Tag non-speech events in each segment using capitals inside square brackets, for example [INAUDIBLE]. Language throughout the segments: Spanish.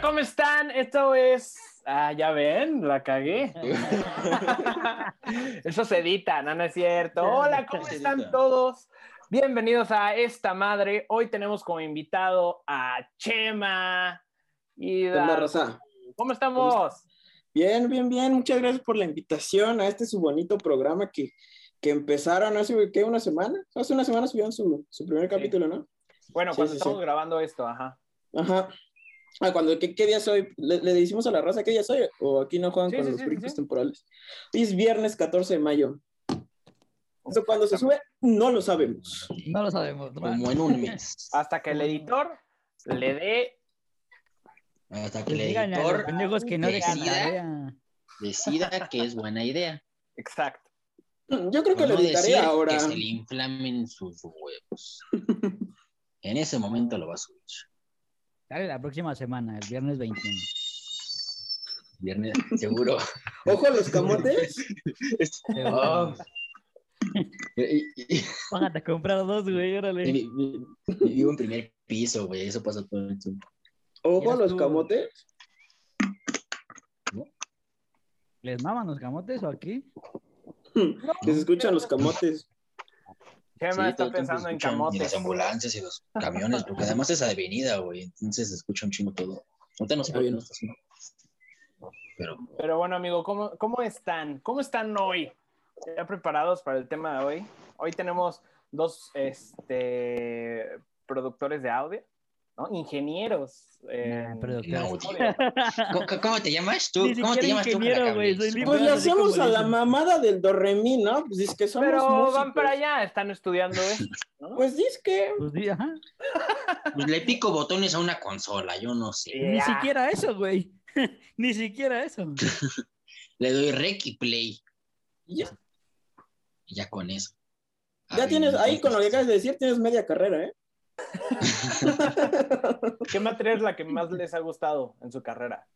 ¿cómo están? Esto es. Ah, ya ven, la cagué. [LAUGHS] Eso se edita, no, no es cierto. Hola, ¿cómo están todos? Bienvenidos a esta madre. Hoy tenemos como invitado a Chema. Y Hola, Rosa. ¿Cómo estamos? Bien, bien, bien. Muchas gracias por la invitación a este su bonito programa que, que empezaron hace ¿qué, una semana. Hace una semana subieron su, su primer capítulo, ¿no? Bueno, Sí, cuando sí, estamos sí. grabando esto, ajá. Ajá. Ah, cuando, ¿qué, qué día soy? ¿Le, le decimos a la raza qué día soy? ¿O aquí no juegan Sí, con sí, los sí. temporales? Hoy es viernes 14 de mayo. Eso cuando se sube, no lo sabemos. No lo sabemos. Como en un mes. Hasta que el editor le dé. Hasta que el digan a los editor que no decida, decida que es buena idea. Exacto. Yo creo que lo editaré ahora. Que se le inflamen sus huevos. [LAUGHS] En ese momento lo va a subir. Dale la próxima semana, el viernes 21. Viernes, seguro. [LAUGHS] Ojo a los camotes. [LAUGHS] Oh. Y- Bájate [LAUGHS] a comprar dos, güey, y- órale. vi- vi- Vivo en primer piso, güey. Eso pasa todo el tiempo. Ojo a los tú. camotes. ¿Les maman los camotes o aquí? Se escuchan los camotes. Chema Sí, está pensando en escuchan, Y camotes. las ambulancias y los [LAUGHS] camiones, porque además es avenida, güey. Entonces se escucha un chingo todo. Ahorita no no está haciendo. Pero Pero bueno, amigo, ¿cómo, ¿cómo están? ¿Cómo están hoy? ¿Ya preparados para el tema de hoy? Hoy tenemos dos este, productores de audio, ¿no? Ingenieros. eh. ¿Cómo, cómo te llamas tú? ¿Cómo te llamas tú? soy Pues le hacemos a la mamada del do re mi, ¿no? Pues es que somos Pero músicos. van para allá, están estudiando esto. ¿no? Pues dice que Pues. Pues le pico botones a una consola, yo no sé. Ni Ya. siquiera eso, güey. [LAUGHS] Ni siquiera eso. [LAUGHS] Le doy rec y play. ya, Y ya con eso. ya Ay, tienes, ahí con lo que acabas de decir, tienes media carrera, ¿eh? [LAUGHS] ¿Qué materia es la que más les ha gustado en su carrera?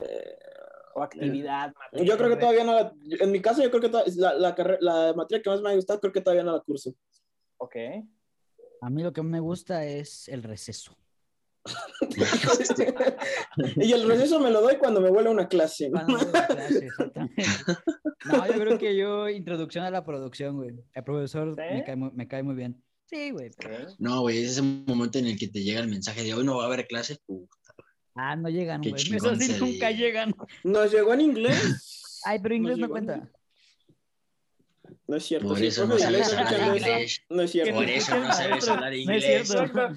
Eh, O actividad. materia, Yo creo que todavía no la, en mi caso yo creo que to- la, la, carre- la materia que más me ha gustado creo que todavía no la curso. Ok. A mí lo que me gusta es el receso. [LAUGHS] y el receso me lo doy cuando me vuelve a una clase. ¿no? Cuando clase, exactamente. No, yo creo que yo, introducción a la producción, güey. El profesor ¿Sí? me, cae muy, me cae muy bien. Sí, güey. ok. No, güey, es ese momento en el que te llega el mensaje de hoy no va a haber clase. Puta, Ah, no llegan, güey. chingón Eso sí nunca llegan. Nos llegó en inglés. [LAUGHS] Ay, pero inglés no en- cuenta. No es cierto. Por si eso no inglés sabes hablar inglés. no es cierto. Por eso no sabes hablar No es inglés. cierto.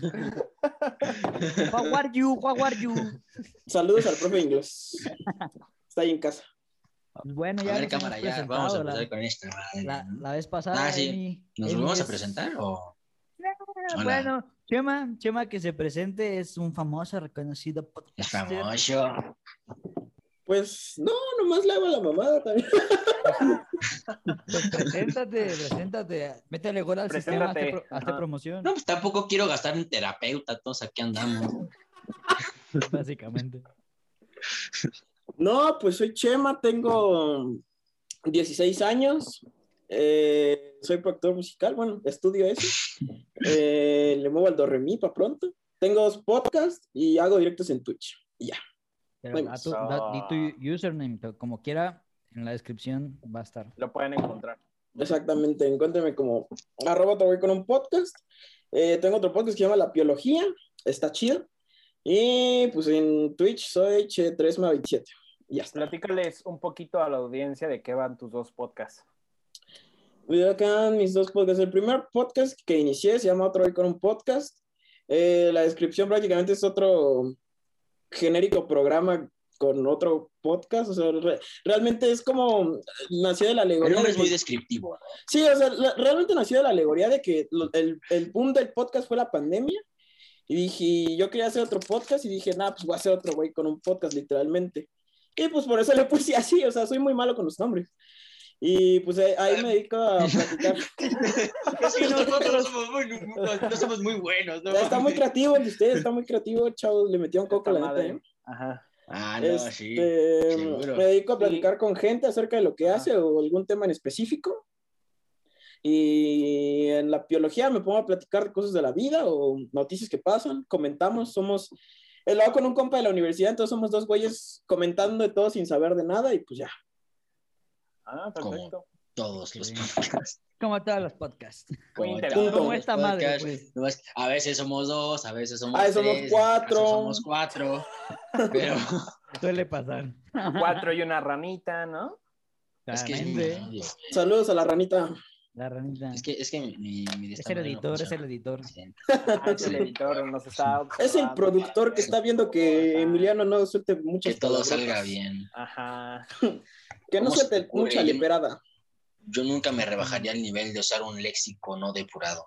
How are you? How are you? Saludos al profe inglés. Está ahí en casa. Bueno, A ya ver, nos cámara, ya. Vamos a empezar la, con esta. la, vez pasada. Ah, sí. ¿Nos volvemos a es- presentar o...? Hola. Bueno, Chema, Chema que se presente es un famoso, reconocido Es podcaster. famoso. Pues no, nomás le hago la mamada también. Pues [LAUGHS] preséntate, preséntate. Métele gol al sistema, hazte, pro- hazte ajá. promoción, No, pues tampoco quiero gastar en terapeuta, todos aquí andamos. [LAUGHS] básicamente. No, pues soy Chema, tengo 16 años. Eh, soy productor musical, bueno, estudio eso. eh, le muevo al do re mi para pronto. Tengo dos podcasts y hago directos en Twitch. Y ya. Pero da tu, da- di tu username, to- como quiera, en la descripción va a estar. Lo pueden encontrar. Exactamente, encuénrenme como arroba otro güey con un podcast. Eh, tengo otro podcast que se llama La Biología, está chido. Y pues en Twitch soy Che327. Y ya está. Platícales un poquito a la audiencia de qué van tus dos podcasts. Veo acá mis dos podcasts. El primer podcast que inicié se llama Otro Güey con un podcast. Eh, la descripción prácticamente es otro genérico programa con otro podcast. O sea, re- realmente es como nació de la alegoría. nombre de es muy descriptivo. Sí, o sea, la- realmente nació de la alegoría de que lo- el, el boom del podcast fue la pandemia. Y dije, yo quería hacer otro podcast y dije, nah, pues voy a hacer otro güey con un podcast, literalmente. Y pues por eso le puse así, o sea, soy muy malo con los nombres. Y pues ahí, ahí me dedico a [LAUGHS] platicar. Es que nosotros no somos muy, no somos muy buenos, ¿no? Está muy creativo el de ustedes, está muy creativo, chavos. Le metieron coco, Esta la neta. ¿eh? Ajá. Ah, no, Este, sí. me dedico a platicar con gente acerca de lo que hace o algún tema en específico. Y en la biología me pongo a platicar de cosas de la vida o noticias que pasan, comentamos, somos lo hago con un compa de la universidad, entonces somos dos güeyes comentando de todo sin saber de nada y pues ya. Ah, perfecto. [LAUGHS] Todos los podcasts. Como todos los podcasts. Muy Como interesante. todos Como los esta madre, podcasts. pues. No es- A veces somos dos, a veces somos A veces somos tres, cuatro. a veces somos cuatro. [LAUGHS] Pero Suele pasar. Cuatro y una ranita, ¿no? es que, Claramente. Saludos a la ranita. La ranita. es que, es que mi, mi, mi Es el editor, es el editor. Ah, es el editor nos está Es el productor que está viendo que Emiliano no suelte muchas Que todo salga bien. Ajá. [LAUGHS] Que no ¿Cómo se te mucha Yo- leperada. Yo nunca me rebajaría al nivel de usar un léxico no depurado.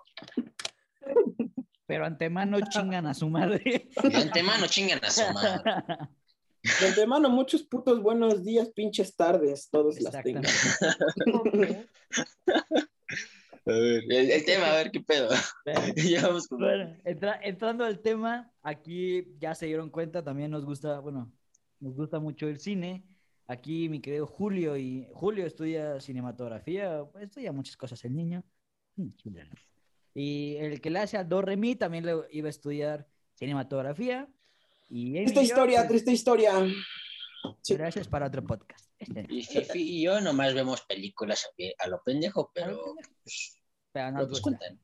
Pero antemano [LAUGHS] chingan a su madre. De antemano chingan a su madre. De antemano, muchos putos buenos días, pinches tardes, todos las tengan. Exactamente. A ver, el, el tema, a ver qué pedo. [LAUGHS] Bueno, entra- entrando al tema, aquí ya se dieron cuenta, también nos gusta, bueno, nos gusta mucho el cine. Aquí mi querido Julio y Julio estudia cinematografía, pues, estudia muchas cosas el niño. Mm. Y el que le hace a Do también le iba a estudiar cinematografía. Y Triste historia, pues, triste historia. Sí. Es para otro podcast. Este, Y Fifi y yo nomás vemos películas a, lo pendejo, pero, pues, pero cuentan.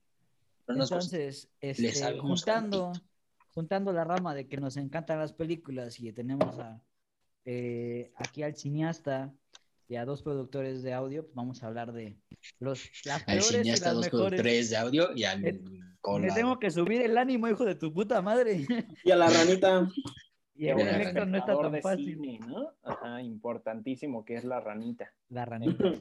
Pero nos gusta. Entonces, Les este, juntando, juntando la rama de que nos encantan las películas y tenemos a, eh, aquí al cineasta y a dos productores de audio, pues vamos a hablar de los, las Al peores y cineasta, las dos mejores. productores de audio y al Me colado. tengo que subir el ánimo, hijo de tu puta madre. Y a la ranita. [LAUGHS] y el extra no está tan fácil. cine, ¿no? Ajá, importantísimo que es la ranita. La ranita,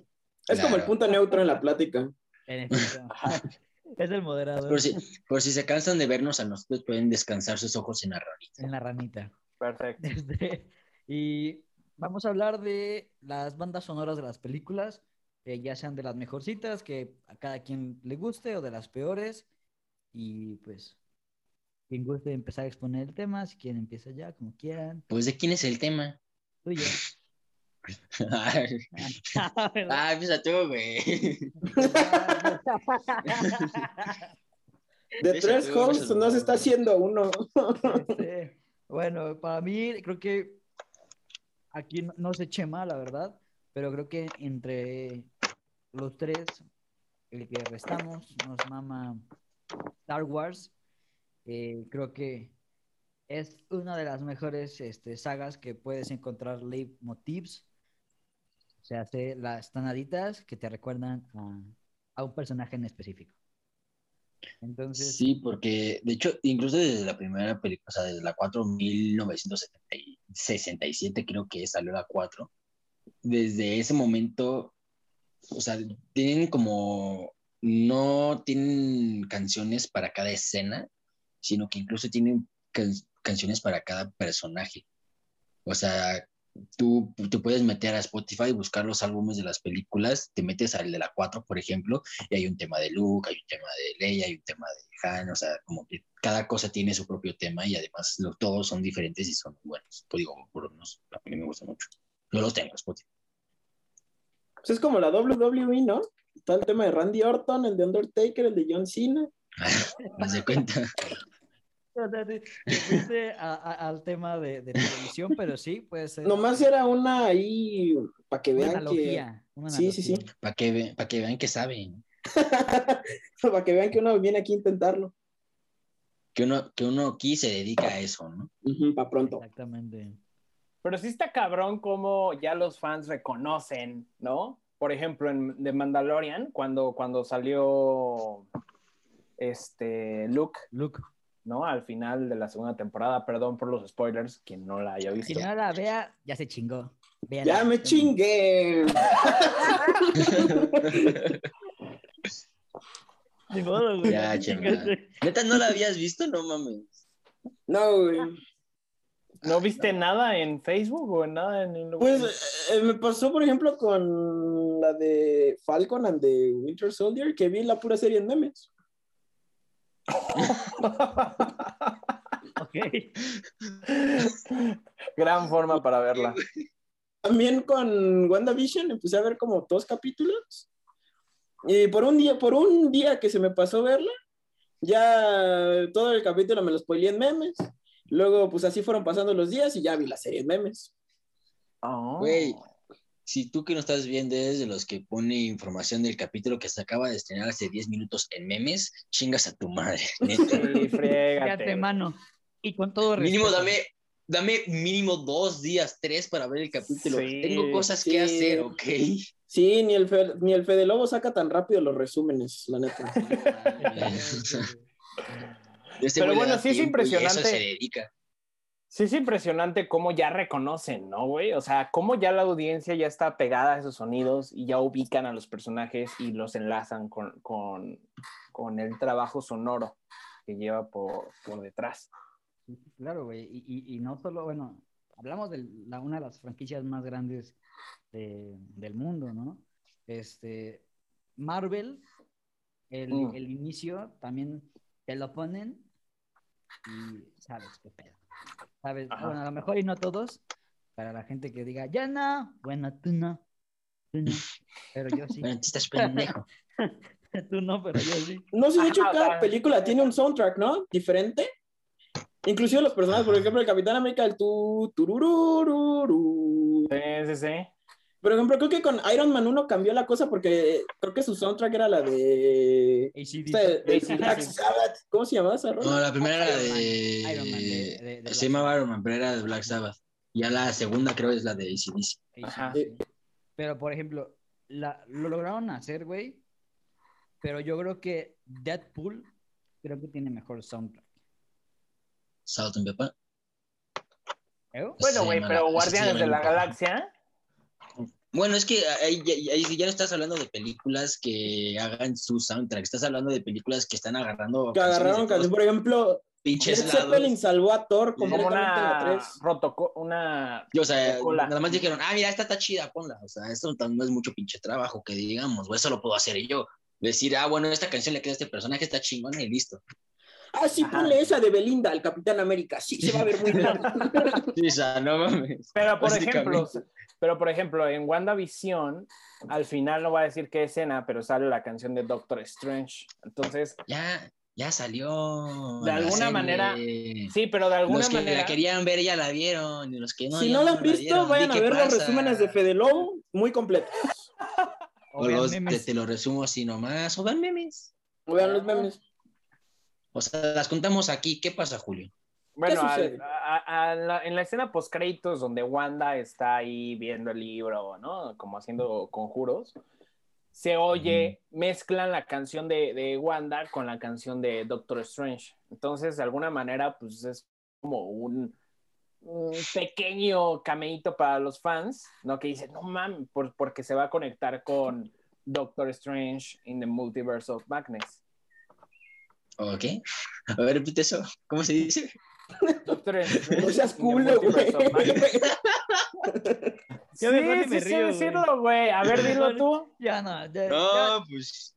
Es como el punto neutro en la plática. en. [LAUGHS] Es el moderador. Por si, por si se cansan de vernos a nosotros, pueden descansar sus ojos en la ranita. En la ranita. Perfecto. Este, y vamos a hablar de las bandas sonoras de las películas, eh, ya sean de las mejorcitas, que a cada quien le guste, o de las peores. Y pues, quien guste empezar a exponer el tema, si quieren empieza ya, como quieran. Pues, ¿de quién es el tema? Tú y yo. Ay, [LAUGHS] ¿Verdad? empieza tú, güey. [LAUGHS] De tres hosts no se está haciendo uno. Este, bueno, para mí creo que aquí no, no se mal, la verdad, pero creo que entre los tres, el que restamos, nos mama Star Wars. Eh, creo que es una de las mejores este, sagas que puedes encontrar leitmotivs. O sea, hace las tonaditas que te recuerdan a, a un personaje en específico. Entonces, Sí, porque de hecho, incluso desde la primera película, o sea, desde la 4, 1967 creo que salió la 4, desde ese momento, o sea, tienen como, no tienen canciones para cada escena, sino que incluso tienen can- canciones para cada personaje. O sea, tú te puedes meter a Spotify y buscar los álbumes de las películas, te metes al de la 4, por ejemplo, y hay un tema de Luke, hay un tema de Leia, hay un tema de Han, o sea, como que cada cosa tiene su propio tema y además lo- todos son diferentes y son buenos. Pues digo, por lo menos a mí me gusta mucho. No los tengo, en Spotify. Pues es como la WWE, ¿no? Está el tema de Randy Orton, el de Undertaker, el de John Cena. [LAUGHS] Haz de cuenta. Fuiste a- a- al tema de, de televisión, pero sí, puede ser. Nomás era una ahí para que vean que. analogía. Sí, sí, sí. Para que, ve- pa' que vean que saben. [LAUGHS] para que vean que uno viene aquí a intentarlo. Que uno, que uno aquí se dedica a eso, ¿no? para pronto. Exactamente. Pero sí está cabrón como ya los fans reconocen, ¿no? Por ejemplo, en The Mandalorian, cuando, cuando salió este Luke, Luke, ¿no? Al final de la segunda temporada, perdón por los spoilers, quien no la haya si visto. no la vea, ya se chingó. Véala. Ya me chingué. Ni modo, güey, Ya. Neta, ¿no la habías visto? No mames. No, güey. ¿No viste nada en Facebook o nada en el... Pues eh, me pasó, por ejemplo, con la de Falcon and the Winter Soldier, que vi la pura serie en memes. Ok. Gran forma para verla. También con WandaVision empecé a ver como dos capítulos. Y por un día, por un día que se me pasó verla, ya todo el capítulo me lo spoileé en memes. Luego, pues así fueron pasando los días y ya vi la serie de memes. Oh. Si tú que no estás viendo eres de los que pone información del capítulo que se acaba de estrenar hace 10 minutos en memes, chingas a tu madre. [LAUGHS] neta. Sí, frégate. Fíjate, mano. Y con todo respeto. mínimo dame, dame mínimo dos días, tres para ver el capítulo. Sí, Tengo cosas sí. que hacer, ¿ok? Sí, ni el, Fe- ni el Fede Lobo saca tan rápido los resúmenes, la neta. [LAUGHS] [LAUGHS] Este Pero bueno, sí es impresionante. Sí, es impresionante cómo ya reconocen, ¿no, güey? O sea, cómo ya la audiencia ya está pegada a esos sonidos y ya ubican a los personajes y los enlazan con, con, con el trabajo sonoro que lleva por, por detrás. Claro, güey. Y, y- y no solo, bueno, hablamos de la, una de las franquicias más grandes de- del mundo, ¿no? Este, Marvel, el, Mm. el inicio también te lo ponen y sabes qué pedo. Sabes, Ajá. bueno, a lo mejor y no todos, para la gente que diga, ya no, bueno, tú no, tú no, pero yo sí, Bueno, tú estás pendejo. [LAUGHS] tú no, pero yo sí. No sé, de hecho, cada ajá. película tiene un soundtrack, ¿no? Diferente. Inclusive los personajes, por ejemplo, el Capitán América, el tu, tururururu. Sí, sí, sí. Por ejemplo, creo que con Iron Man 1 cambió la cosa porque creo que su soundtrack era la de... Black Sabbath. ¿Cómo se llamaba esa rola? No, la primera era de. Iron Man, de- de- Se llamaba Iron Man, pero era de Black Sabbath. Ya la segunda creo es la de ACDC. Ajá. Pero, por ejemplo, la, lo lograron hacer, güey. Pero yo creo que Deadpool creo que tiene mejor soundtrack. Salt and Pepper. ¿Eh? Bueno, güey, pero Guardianes sí, de la Galaxia. Bueno, es que ahí ya, ahí ya no estás hablando de películas que hagan su soundtrack, estás hablando de películas que están agarrando. Que agarraron canciones Por ejemplo, pinches Zeppelin salvó a Thor Como completamente en la una 3. rotoco, una Y, O sea, nada más dijeron, ah, mira, esta está chida, ponla. O sea, esto no es mucho pinche trabajo que digamos, güey, eso lo puedo hacer yo. Decir, ah, bueno, esta canción le queda a este personaje, está chingona y listo. Ah, sí, Ajá. ponle esa de Belinda, el Capitán América. Sí, se va a ver muy [LAUGHS] bien. Sí, o sea, no mames. Pero por ejemplo, pero por ejemplo, en WandaVision, al final no voy a decir qué escena, pero sale la canción de Doctor Strange. Entonces, Ya, ya salió. De alguna serie. manera, sí, pero de alguna los que manera. la querían ver ya la vieron. Y los que no, si no la han visto, vieron. vayan a ver los resúmenes de Fede Lobo, muy completos. O los, te, te lo resumo así nomás. O vean memes. Vean los memes. O sea, las contamos aquí. ¿Qué pasa, Julio? Bueno, ¿Qué al-? A- a la- en la escena post créditos donde Wanda está ahí viendo el libro, ¿no? Como haciendo conjuros, se oye, mezclan la canción de, de Wanda con la canción de Doctor Strange. Entonces, de alguna manera, pues es como un, un pequeño cameíto para los fans, ¿no? Que dicen, no mames, por- porque se va a conectar con Doctor Strange in the Multiverse of Madness. ¿Ok? A ver, repite eso. ¿Cómo se dice? Doctor Strange [LAUGHS] No seas culo, güey. Sí, sí güey. decirlo, güey. A ver, dilo tú. Ya no, ya- ya- No, pues.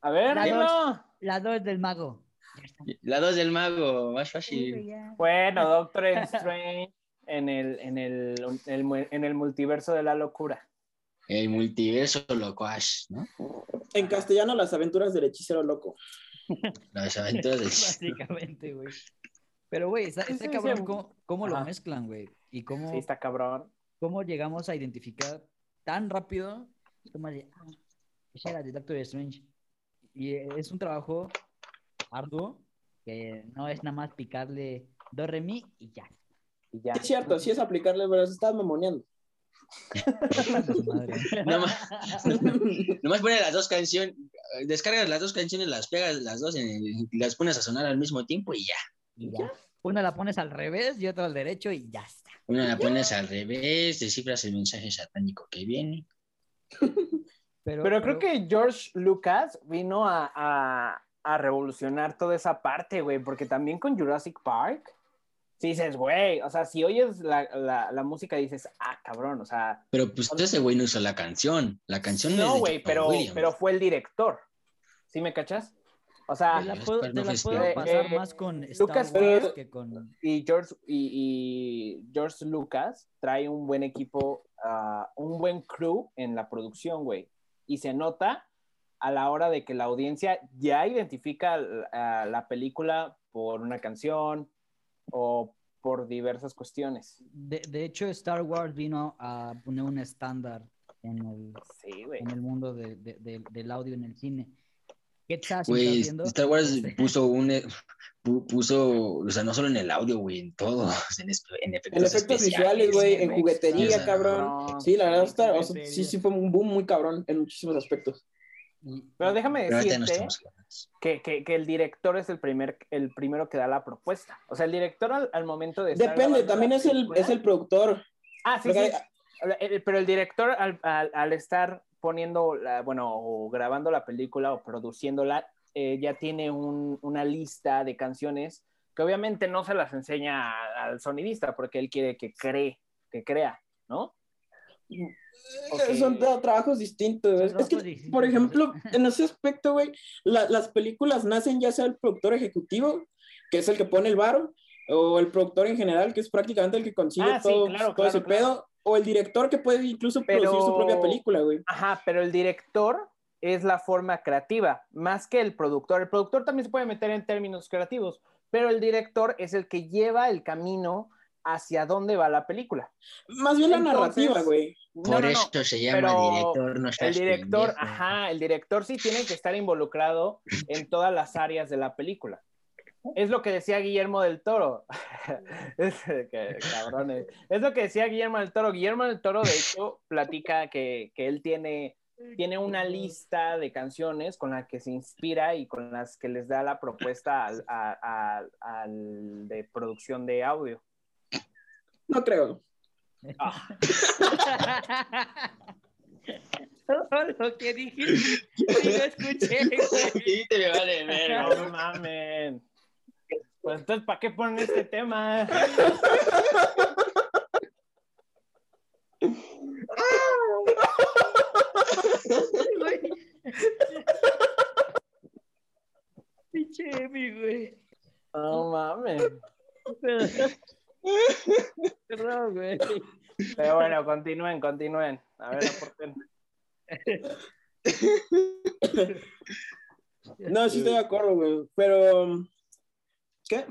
A ver, La dilo. la dos del mago. La dos del mago, más Sí, fácil. Bueno, Doctor Strange en el, en el, en el, en el multiverso de la locura. El multiverso locoash, ¿no? En castellano, las aventuras del hechicero loco. Las aventuras del. Básicamente, güey. Pero, güey, está, Sí, está sí, cabrón sí. cómo, cómo lo mezclan, güey. Y cómo, Sí, está cabrón. cómo llegamos a identificar tan rápido como de, ah, esa era de Doctor Strange. Y es un trabajo arduo que no es nada más picarle do, re, mi y ya. Y ya. Sí, es cierto, sí es aplicarle, pero se estás mamoneando. Madre. [LAUGHS] No ma- [LAUGHS] Nomás pones las dos canciones, descargas las dos canciones, las pegas las dos en- y las pones a sonar al mismo tiempo y ya. Y ya. Una la pones al revés y otra al derecho y ya está. Una la pones al revés, descifras el mensaje satánico que viene. [LAUGHS] Pero, Pero creo que George Lucas vino a, a, a revolucionar toda esa parte, güey, porque también con Jurassic Park, si dices, güey, o sea, si oyes la, la, la música dices, ah, cabrón, o sea, Pero pues ese güey no hizo la canción. La canción es no, de güey, pero, Williams. pero fue el director. ¿Sí me cachas? O sea, Te la puedo, te la puedo pasar Eh, más con Star Lucas Wars que con... y George, y, y George Lucas trae un buen equipo, ah, un buen crew en la producción, güey. Y se nota a la hora de que la audiencia ya identifica ah, la película por una canción, o por diversas cuestiones. De, de hecho, Star Wars vino a poner un estándar en el, Sí, en el mundo de- de- de- del audio en el cine. ¿Qué estás Güey, haciendo? Star Wars puso un eh, pu- puso, o sea, no solo en el audio, güey, en todo, [LAUGHS] en, es- en efectos, En efectos visuales, güey, en juguetería, o sea, cabrón. Sí, la verdad, está, o sea, juguetería. sí, sí fue un boom muy cabrón en muchísimos aspectos. Pero déjame Pero ahorita no decirte que, que- que el director es el, primer, el primero que da la propuesta. O sea, el director al, al momento de... estar Depende, también es el, es el productor. Ah, sí, Porque sí. El- Pero el director al, al- al estar poniendo, la, bueno, o grabando la película o produciéndola, eh, ya tiene un- una lista de canciones que obviamente no se las enseña al sonidista porque él quiere que cree, que crea, ¿no? Ok. Eh, Son tra- trabajos distintos. Son Es que, distintos, por ejemplo, en ese aspecto, güey, la- las películas nacen ya sea el productor ejecutivo, que es el que pone el varo, o el productor en general, que es prácticamente el que consigue Ah, sí, todo, claro, todo ese claro. pedo, o el director que puede incluso Pero- producir su propia película, güey. Ajá, pero el director es la forma creativa, más que el productor. El productor también se puede meter en términos creativos, pero el director es el que lleva el camino hacia dónde va la película. Más bien la narrativa, güey. No, Por no, no. eso se llama pero director, no El director, pendejo. ajá, el director sí tiene que estar involucrado en todas las áreas de la película. Es lo que decía Guillermo del Toro. [LAUGHS] es, que, cabrones. Es lo que decía Guillermo del Toro. Guillermo del Toro, de hecho, [LAUGHS] platica que, que él tiene, tiene una lista de canciones con las que se inspira y con las que les da la propuesta al, a- a- al de producción de audio. No creo. Todo [LAUGHS] lo que dijiste, sí lo escuché. Sí, te me vale no mamen. Pues entonces, ¿para qué ponen este tema? güey. Pinche güey. No mamen. Perdón, güey. Pero bueno, continúen, continúen. A ver, aporten. No, sí estoy de acuerdo, güey. Pero. ¿Qué?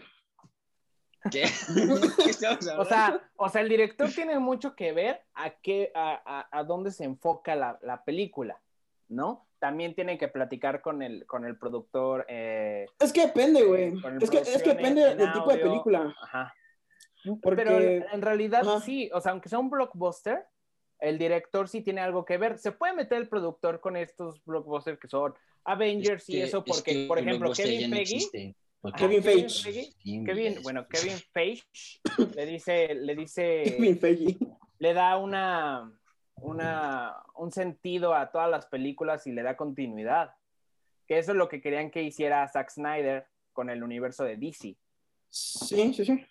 ¿Qué? [LAUGHS] [LAUGHS] ¿Qué estamos O sea, o sea, el director tiene mucho que ver a qué, a, a- a dónde se enfoca la, la película, ¿no? También tiene que platicar con el, con el productor. eh, Es que depende, güey. El Es que, es que depende en- en del tipo de película. Ajá. Porque- Pero en realidad Ajá. sí, o sea, aunque sea un blockbuster, el director sí tiene algo que ver. Se puede meter el productor con estos blockbusters que son Avengers Es y eso, es porque, que por ejemplo, Kevin no existe, porque- Kevin Kevin Feige. Kevin, bueno, Kevin Feige le dice, le dice, Kevin Feige. le da una, una, un sentido a todas las películas y le da continuidad. Que eso es lo que querían que hiciera Zack Snyder con el universo de DC. Sí, sí, sí.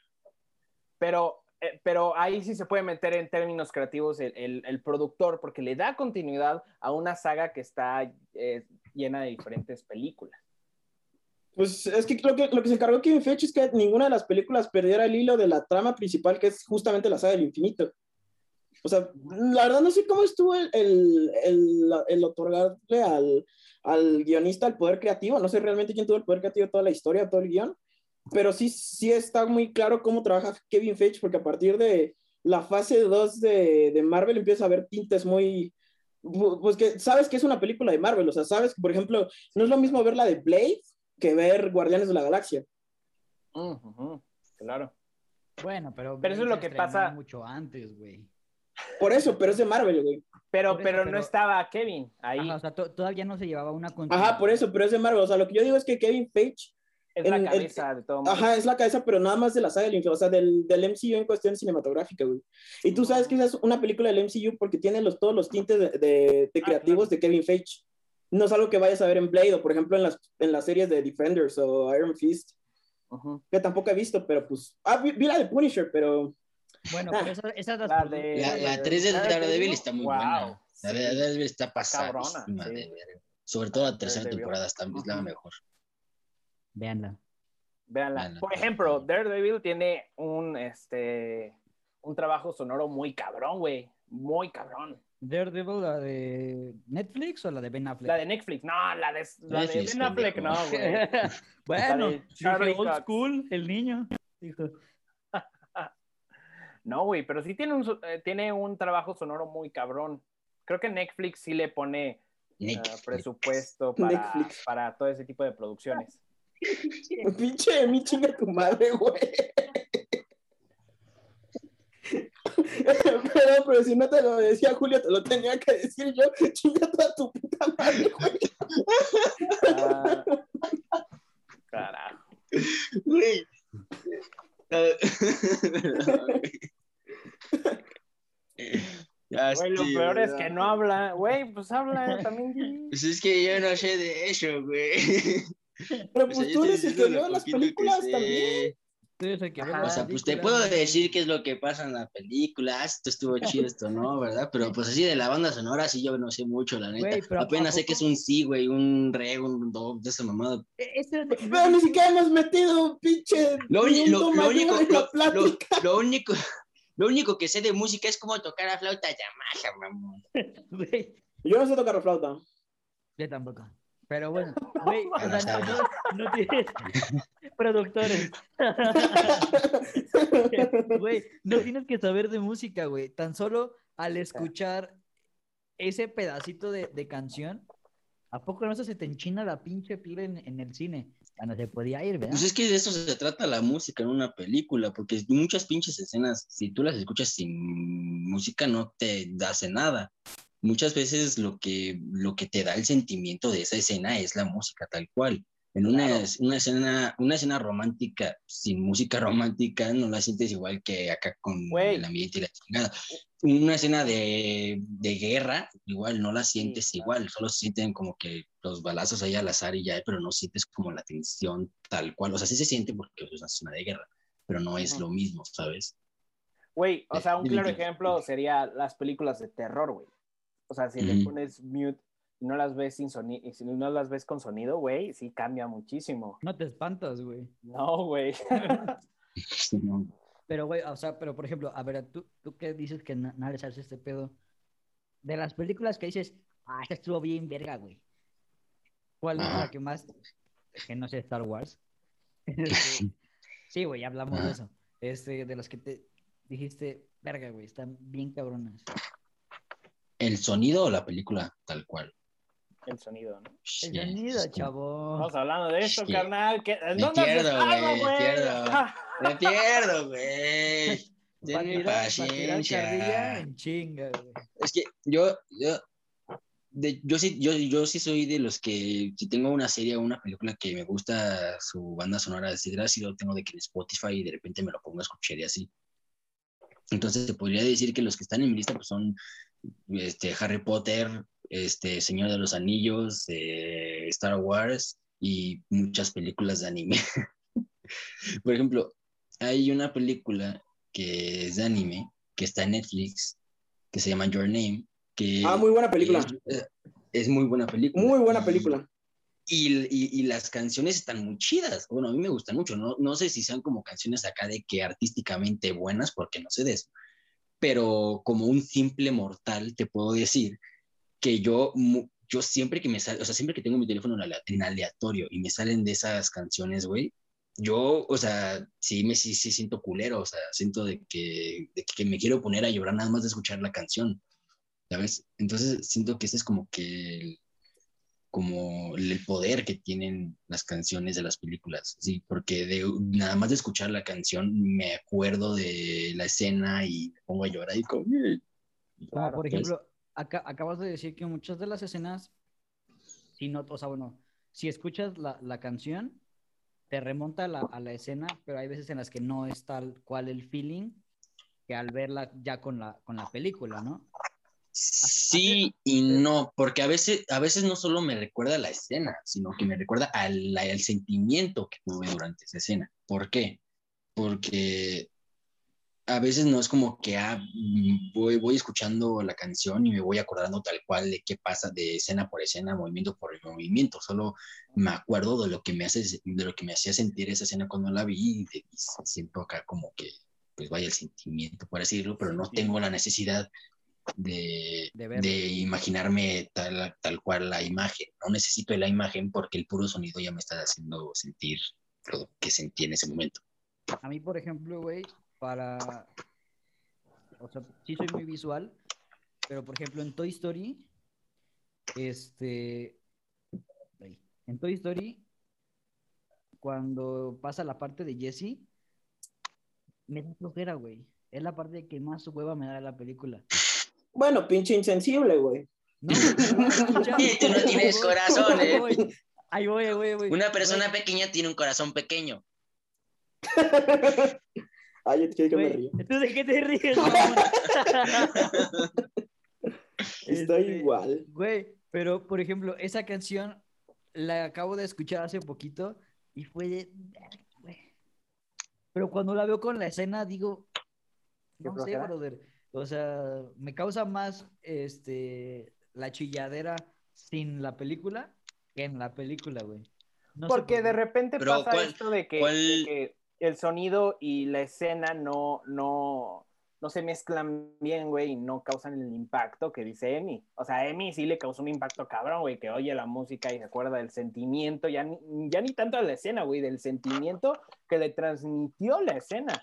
Pero, eh, pero ahí sí se puede meter en términos creativos el, el- el productor, porque le da continuidad a una saga que está eh, llena de diferentes películas. Pues es que lo que, lo que se encargó Kevin Feige es que ninguna de las películas perdiera el hilo de la trama principal, que es justamente la saga del infinito. O sea, la verdad no sé cómo estuvo el, el, el, el otorgarle al, al guionista el poder creativo. No sé realmente quién tuvo el poder creativo toda la historia, todo el guion. Pero sí, sí está muy claro cómo trabaja Kevin Feige, porque a partir de la fase 2 de, de Marvel empieza a haber tintes muy... Pues que sabes que es una película de Marvel, o sea, sabes que, por ejemplo, no es lo mismo ver la de Blade que ver Guardianes de la Galaxia. Mm, ujú, claro. Bueno, pero. Pero eso es lo que pasa- mucho antes, güey. Por eso, pero es de Marvel, güey. Pero, eso, pero, no pero- estaba Kevin ahí. Ajá, o sea, to- todavía no se llevaba una continuidad. Ajá, por eso, pero es de Marvel. O sea, lo que yo digo es que Kevin Feige, es la en- cabeza de todo mundo. ajá, es la cabeza, pero nada más de la saga del o sea, del, del MCU en cuestión cinematográfica, güey. Y tú sabes que esa es una película del MCU porque tiene los, todos los tintes de, de- de Ah, creativos claro. de Kevin Feige. No es algo que vayas a ver en Blade o, por ejemplo, en las, en las series de Defenders o Iron Fist, que tampoco he visto, pero pues. Ah, vi, vi la de Punisher, pero. Bueno, Ah. pero esa, esas las La de- La, la 3 de Daredevil, está muy wow, buena. La de. Daredevil está Cabrona, pasadísima sí. Sobre todo la tercera Daredevil. temporada está, es la mejor. Véanla. Véanla. Por ejemplo, Daredevil tiene un, este, un trabajo sonoro muy cabrón, güey. Muy cabrón. Daredevil, la de Netflix o la de Ben Affleck? La de Netflix, no, la de, la de Ben Affleck, no, güey. [LAUGHS] bueno, Charlie old Cox. school, el niño. Dijo, [LAUGHS] No, güey, pero sí tiene un, eh, tiene un trabajo sonoro muy cabrón. Creo que Netflix sí le pone eh, presupuesto para, para todo ese tipo de producciones. [LAUGHS] Pinche mi chinga tu madre, güey. [LAUGHS] Pero, pero si no te lo decía Julio, te lo tenía que decir yo. Chinga toda tu puta madre, güey. Ah, carajo. Güey. Ah, lo estoy, peor es que no habla. Güey, pues habla también. Pues es que yo no sé de eso, güey. Pero O pues sea, tú eres el que las que películas también. Que Ajá. O sea, pues te puedo decir qué es lo que pasa en la película, esto estuvo chido, esto no, ¿verdad? Pero pues así de la banda sonora sí yo no sé mucho, la neta. ¿a Apenas sé poco? que es un sí, güey, un re, un do, de esa mamada. Este Pero ni siquiera hemos metido pinche Lo, único, lo, lo- plática. lo único, [LAUGHS] lo único que sé de música es cómo tocar la flauta Yamaha, mamón. [LAUGHS] Yo no sé tocar la flauta. yo tampoco. Pero bueno, [LAUGHS] güey, o sea, no, no tienes [LAUGHS] productores. [LAUGHS] Güey, no tienes que saber de música, güey. Tan solo al escuchar ese pedacito de, de canción, ¿a poco no se te enchina la pinche piel en, en el cine? Ya no se podía ir, ¿verdad? Pues es que de eso se trata la música en una película, porque muchas pinches escenas, si tú las escuchas sin música, no te hace nada. Muchas veces lo que, lo que te da el sentimiento de esa escena es la música tal cual. En una, Claro. una escena, una escena romántica sin música [LAUGHS] romántica no la sientes igual que acá con el ambiente y la chingada. Una escena de, de guerra, igual no la sientes igual, solo se sienten como que los balazos ahí al azar y ya, pero no sientes como la tensión tal cual. O sea, sí se siente porque es una escena de guerra, pero no es lo mismo, ¿sabes? Güey, o sea, un claro ejemplo sería las películas de terror, güey. O sea, si le pones mute y no las ves sin sonido, y si no las ves con sonido, güey, sí cambia muchísimo. No te espantas, güey. No, güey. [LAUGHS] No. Pero, güey, o sea, pero por ejemplo, a ver, tú, tú qué dices que na- nada les hace este pedo. De las películas que dices, ah, esta estuvo bien verga, güey. ¿Cuál es la que más? Que no sé, Star Wars. [LAUGHS] Este, [LAUGHS] sí, güey, ya hablamos de eso. Este, de las que te dijiste, verga, güey, están bien cabronas. ¿El sonido o la película tal cual? El sonido, ¿no? El Sí, sonido, es como- chavo. Estamos hablando de esto, Sí. carnal. ¿Qué? ¿En Me dónde has pierdo, estado, güey, me güey? pierdo. Me [LAUGHS] pierdo, güey. Paciencia. en chinga, güey. Es que yo, yo, de- yo sí, yo, yo sí soy de los que si tengo una serie o una película que me gusta su banda sonora, etcétera, sí lo tengo de que en Spotify y de repente me lo pongo a escuchar y así. Entonces te podría decir que los que están en mi lista pues son este, Harry Potter, este, Señor de los Anillos, eh, Star Wars y muchas películas de anime. [LAUGHS] Por ejemplo, hay una película que es de anime, que está en Netflix, que se llama Your Name, que Ah, muy buena película. es, eh, es muy buena película. Muy buena película. Y, y- y las canciones están muy chidas. Bueno, a mí me gustan mucho. No, no sé si sean como canciones acá de que artísticamente buenas, porque no sé de eso. Pero como un simple mortal, te puedo decir que yo, yo siempre que me sale, o sea, siempre que tengo mi teléfono en aleatorio y me salen de esas canciones, güey, yo, o sea, sí me sí, sí siento culero, o sea, siento de que, de que me quiero poner a llorar nada más de escuchar la canción, ¿sabes? Entonces siento que ese es como que el, como el poder que tienen las canciones de las películas, sí, porque de, nada más de escuchar la canción me acuerdo de la escena y me pongo a llorar y como... Claro, por ejemplo, acá, acabas de decir que muchas de las escenas, si no, o sea, bueno, si escuchas la, la canción, te remonta a la, a la escena, pero hay veces en las que no es tal cual el feeling que al verla ya con la, con la película, ¿no? Sí y no, porque a veces, a veces no solo me recuerda a la escena, sino que me recuerda al, al sentimiento que tuve durante esa escena. ¿Por qué? Porque a veces no es como que ah, voy, voy escuchando la canción y me voy acordando tal cual de qué pasa de escena por escena, movimiento por movimiento. Solo me acuerdo de lo que me hace, de lo que me hacía sentir esa escena cuando la vi y, de- y siento acá como que, pues vaya el sentimiento, por decirlo, pero no tengo la necesidad de, De imaginarme tal, tal cual la imagen. No necesito la imagen porque el puro sonido ya me está haciendo sentir lo que sentí en ese momento. a mí, por ejemplo, güey, para. O sea, sí soy muy visual, pero por ejemplo, en Toy Story, este. En Toy Story, cuando pasa la parte de Jesse, me da flojera, güey. Es la parte que más hueva me da la película. Bueno, pinche insensible, güey. No, [LAUGHS] tú no tienes corazón, ¿eh? Ahí voy, voy, voy. Una persona pequeña tiene un corazón pequeño. [LAUGHS] Ay, yo te quiero que me río. ¿Entonces de qué te ríes? [LAUGHS] Estoy Este, igual. Güey, pero por ejemplo, esa canción la acabo de escuchar hace poquito y fue de. Pero cuando la veo con la escena, digo. ¿Qué No sé, brother. O sea, me causa más este la chilladera sin la película que en la película, güey. No Porque por de repente Pero pasa ¿cuál- esto de que, cuál- de que el sonido y la escena no, no, no se mezclan bien, güey, y no causan el impacto que dice Emi. O sea, a Emi sí le causó un impacto cabrón, güey, que oye la música y se acuerda del sentimiento, ya ni, ya ni tanto de la escena, güey, del sentimiento que le transmitió la escena.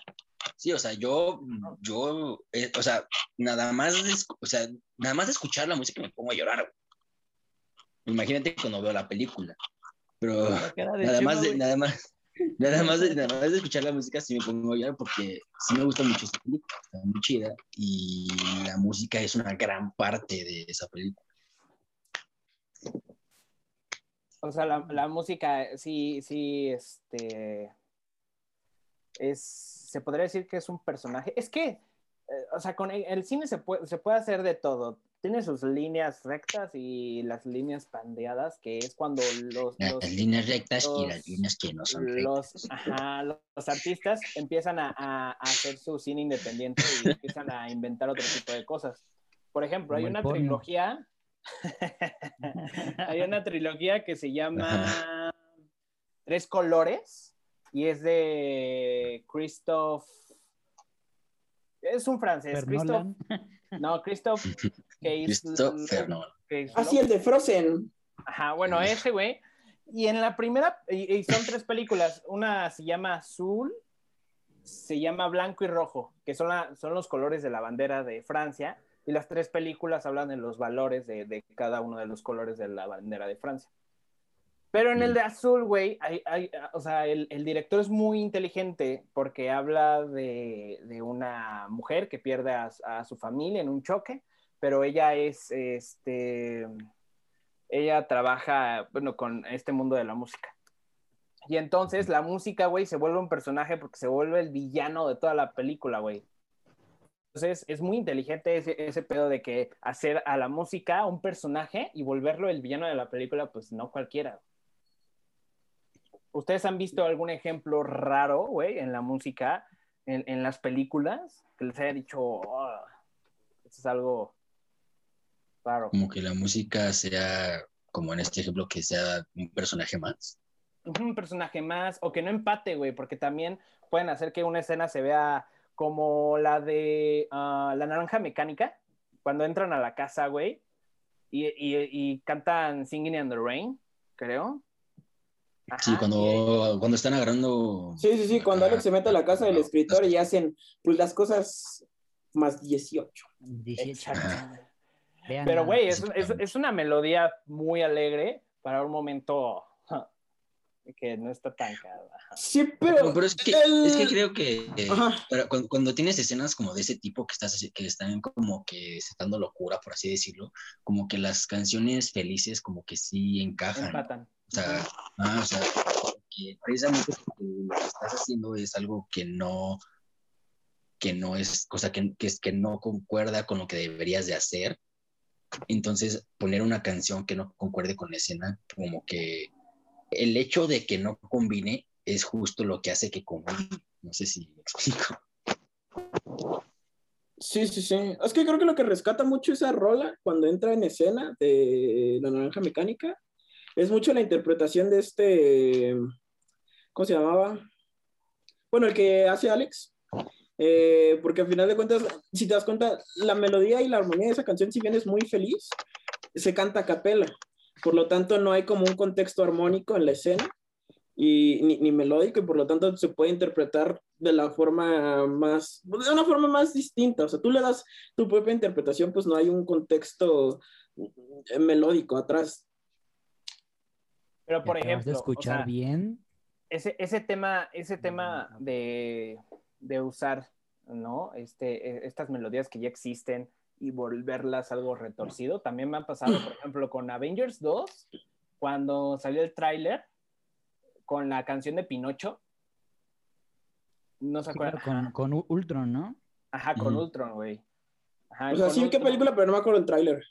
Sí, o sea, yo, yo, eh, o sea, nada más, o sea, nada más de escuchar la música me pongo a llorar. güey. Imagínate cuando veo la película. Pero La nada Chema, más, de, nada más, [LAUGHS] nada más, de, nada más de escuchar la música sí me pongo a llorar porque sí me gusta mucho esta película, está muy chida y la música es una gran parte de esa película. O sea, la, la música sí, sí, este, es, se podría decir que es un personaje. Es que, eh, o sea, con el, el cine se puede, se puede hacer de todo. Tiene sus líneas rectas y las líneas pandeadas, que es cuando los, Las los, líneas rectas y los- las líneas que no son rectas. los, ajá, los, artistas empiezan a, a- a hacer su cine independiente y empiezan a inventar otro tipo de cosas. Por ejemplo, hay Como una porno. trilogía, [LAUGHS] hay una trilogía que se llama Tres Colores y es de Christophe, es un francés, Christophe, no, [LAUGHS] Christophe Nolan. Ah, sí, el de Frozen. Ajá, bueno, ese güey. Y en la primera, y, y son tres películas. Una se llama Azul, se llama Blanco y Rojo, que son, la- son los colores de la bandera de Francia. Y las tres películas hablan de los valores de, de cada uno de los colores de la bandera de Francia. Pero en el de Azul, güey, hay, hay- o sea, el, el director es muy inteligente porque habla de, de una mujer que pierde a, a su familia en un choque, pero ella es, este, ella trabaja, bueno, con este mundo de la música. Y entonces la música, güey, se vuelve un personaje porque se vuelve el villano de toda la película, güey. Entonces es muy inteligente ese, ese pedo de que hacer a la música un personaje y volverlo el villano de la película, pues no cualquiera. ¿Ustedes han visto algún ejemplo raro, güey, en la música, en, en las películas, que les haya dicho, "Oh, esto es algo raro? Como que la música sea, como en este ejemplo, que sea un personaje más. un personaje más o que no empate, güey, porque también pueden hacer que una escena se vea como la de ah, la naranja mecánica, cuando entran a la casa, güey, y, y- y cantan Singing in the Rain, creo. Sí, cuando, cuando están agarrando. Sí, sí, sí, cuando Alex se mete a la casa del escritor y hacen pues las cosas más 18. 18. Exacto. Vean Pero, güey, es, es, es una melodía muy alegre para un momento que no está tan caro. ajá. Sí, No, pero... pero es que, el- es que creo que eh, cuando, cuando tienes escenas como de ese tipo que estás que están como que dando locura, por así decirlo, como que las canciones felices como que sí encajan. Empatan. Sea, ah, o sea, precisamente lo que estás haciendo es algo que no, que no es, cosa que, que, que no concuerda con lo que deberías de hacer. Entonces, poner una canción que no concuerde con la escena, como que el hecho de que no combine es justo lo que hace que combine. No sé si me explico. Sí, sí, sí. Es que creo que lo que rescata mucho esa rola cuando entra en escena de La Naranja Mecánica es mucho la interpretación de este. ¿Cómo se llamaba? Bueno, el que hace Alex. Eh, porque al final de cuentas, si te das cuenta, la melodía y la armonía de esa canción, si bien es muy feliz, se canta a capela. Por lo tanto, no hay como un contexto armónico en la escena. y ni, ni melódico y por lo tanto se puede interpretar de la forma más, de una forma más distinta. O sea, tú le das tu propia interpretación, pues no hay un contexto eh, melódico atrás. Pero por ¿Me acabas ejemplo, de o escuchar sea, bien? ese, ese tema, ese tema de, de usar, ¿no? Este, eh, estas melodías que ya existen y volverlas algo retorcido, también me ha pasado, por ejemplo, con Avengers 2, cuando salió el tráiler con la canción de Pinocho. No se Sí, claro, acuerdan. con, con Ultron, ¿no? Ajá, con. Ultron, güey. Ajá, O sea, sí, ¿qué película? Pero no me acuerdo el tráiler.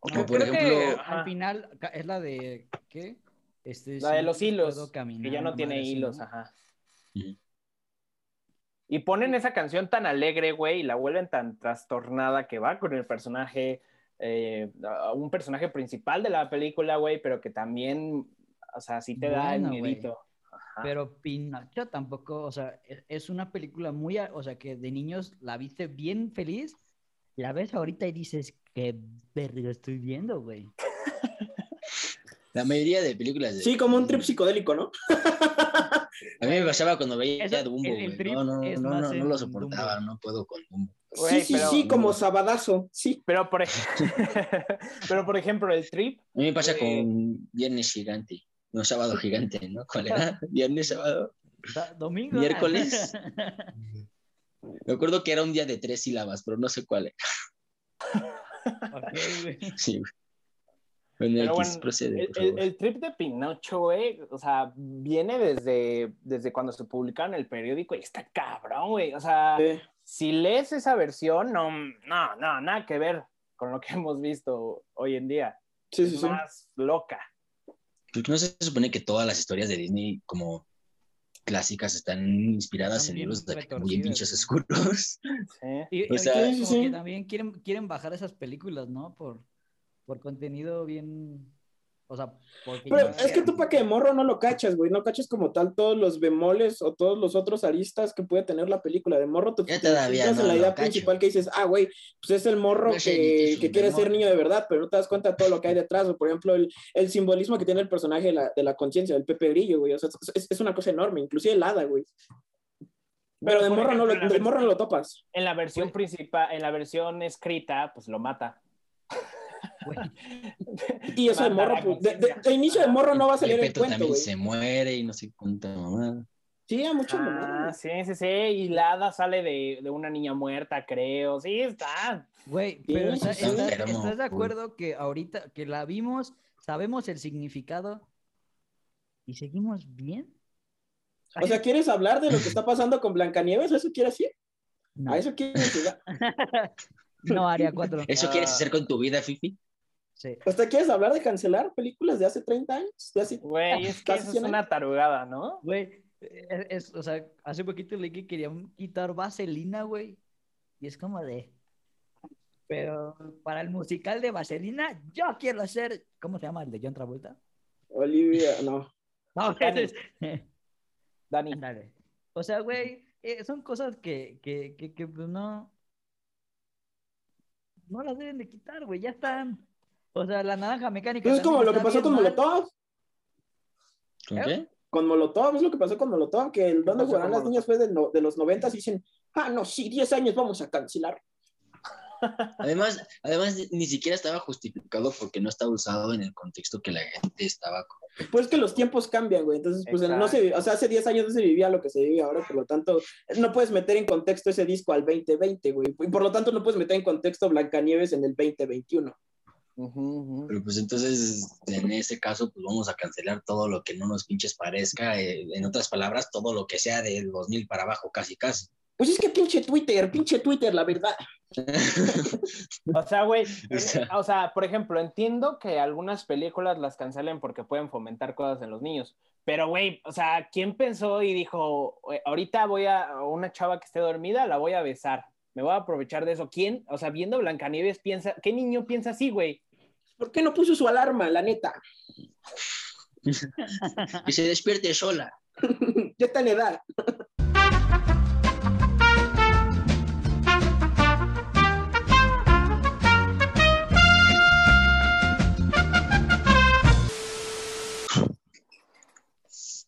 Ok, Como por creo que, ejemplo- ajá, Al final es la de ¿qué? Este, la de los hilos, caminar, que ya no tiene hilos, ¿no? ajá. Y ponen esa canción tan alegre, güey, y la vuelven tan trastornada que va con el personaje, eh, un personaje principal de la película, güey, pero que también, o sea, sí te da el miedito. Ajá. Pero Pinocho tampoco, o sea, e- es una película muy, o sea, que de niños la viste bien feliz, la ves ahorita y dices, qué verga estoy viendo, güey. [LAUGHS] La mayoría de películas de... Sí, como un trip psicodélico, ¿no? A mí me pasaba cuando veía Eso- Dumbo, el- el güey. trip No, no, no, no, no lo soportaba, Dumbo. no puedo con Dumbo. Sí, sí, pero- sí, como sabadazo, sí. Pero por, [LAUGHS] pero por ejemplo, el trip, A mí me pasa con Viernes Gigante. No, Sábado Gigante, ¿no? ¿Cuál era? [LAUGHS] Viernes, sábado. Domingo. Miércoles. Me acuerdo que era un día de tres sílabas, pero no sé cuál era. [LAUGHS] Sí, güey. Bueno, Pero bueno, procede, el, trip de Pinocho, güey, o sea, viene desde, desde cuando se publicaron en el periódico y está cabrón, güey. O sea, si lees esa versión, no, no, no, nada que ver con lo que [LAUGHS] hemos visto hoy en día. sí, es sí, sí. más loca. Porque no se supone que todas las historias de Disney como clásicas están inspiradas Están en libros de muy pinches oscuros. [LAUGHS] Sí. Y, O sea- Sí, sí. también quieren, quieren bajar esas películas, ¿no? Por, por contenido bien, o sea, porque Pero es que tú para que de morro no lo cachas, güey. No cachas como tal todos los bemoles o todos los otros aristas que puede tener la película. De morro tú te no en la idea cacho. principal que dices, ah, güey, pues es el morro No que, quiere ser niño de verdad, pero no te das cuenta de todo lo que hay detrás. O por ejemplo, el, el simbolismo que tiene el personaje de la, de la conciencia, del Pepe Grillo, güey. O sea, es, es una cosa enorme, inclusive el hada, güey. Pero de morro, no lo, de morro no lo topas. En la versión principal, en la versión escrita, pues lo mata. Güey, [LAUGHS] Y eso de morro, pues, de, de- conciencia. de inicio de morro no va a salir el Gepetto cuento, también güey. se muere y no sé cuánta mamá. Sí, a mucho Ah, sí, sí, sí. Y la hada sale de, de una niña muerta, creo. Sí, está. güey, pero sí, está- sí. está- Enfermo, ¿estás de acuerdo que ahorita que la vimos, sabemos el significado y seguimos bien? O sea, ¿quieres hablar de lo que está pasando con Blancanieves? ¿A eso quieres decir? No, ¿A eso quieres llegar? [LAUGHS] no Área 4. ¿Eso quieres hacer con tu vida, Fifi? Sí. ¿Hasta quieres hablar de cancelar películas de hace 30 años? ¿De hace... Güey, es que Casi eso es 100 una tarugada, ¿no? Güey, es, es- o sea, hace poquito leí que querían quitar Vaselina, güey. Y es como de. Pero para el musical de Vaselina, yo quiero hacer. ¿Cómo se llama el de John Travolta? Olivia, no. No, [LAUGHS] Dani. Dani. Ándale. O sea, güey, eh, son cosas que, que, que, que, pues no. No las deben de quitar, güey, ya están. O sea, la naranja mecánica. Pues es como lo que pasó con mal. Molotov. ¿Con ¿Eh? qué? Con Molotov, es lo que pasó con Molotov, que el donde jugarán con las niñas fue de, no- de los 90 y dicen, ah, no, sí, 10 años vamos a cancelar. [LAUGHS] Además, además, ni siquiera estaba justificado porque no estaba usado en el contexto que la gente estaba como... Pues que los tiempos cambian, güey. Entonces, pues no se, o sea, hace 10 años no se vivía lo que se vive ahora, por lo tanto, no puedes meter en contexto ese disco al 2020, güey. Y por lo tanto, no puedes meter en contexto Blancanieves en el 2021. Pero pues entonces, en ese caso, pues vamos a cancelar todo lo que no nos pinches parezca. eh, en otras palabras, todo lo que sea del 2000 para abajo, casi, casi. Pues es que pinche Twitter, pinche Twitter, la verdad. [LAUGHS] O sea, güey, O sea- o sea, por ejemplo, entiendo que algunas películas las cancelen porque pueden fomentar cosas en los niños, pero güey, o sea, ¿quién pensó y dijo, "Güey, ahorita voy a a una chava que esté dormida, la voy a besar, me voy a aprovechar de eso? ¿Quién, o sea, viendo Blancanieves piensa, qué niño piensa así, güey? ¿Por qué no puso su alarma, la neta? Que se despierte sola. ya está en edad.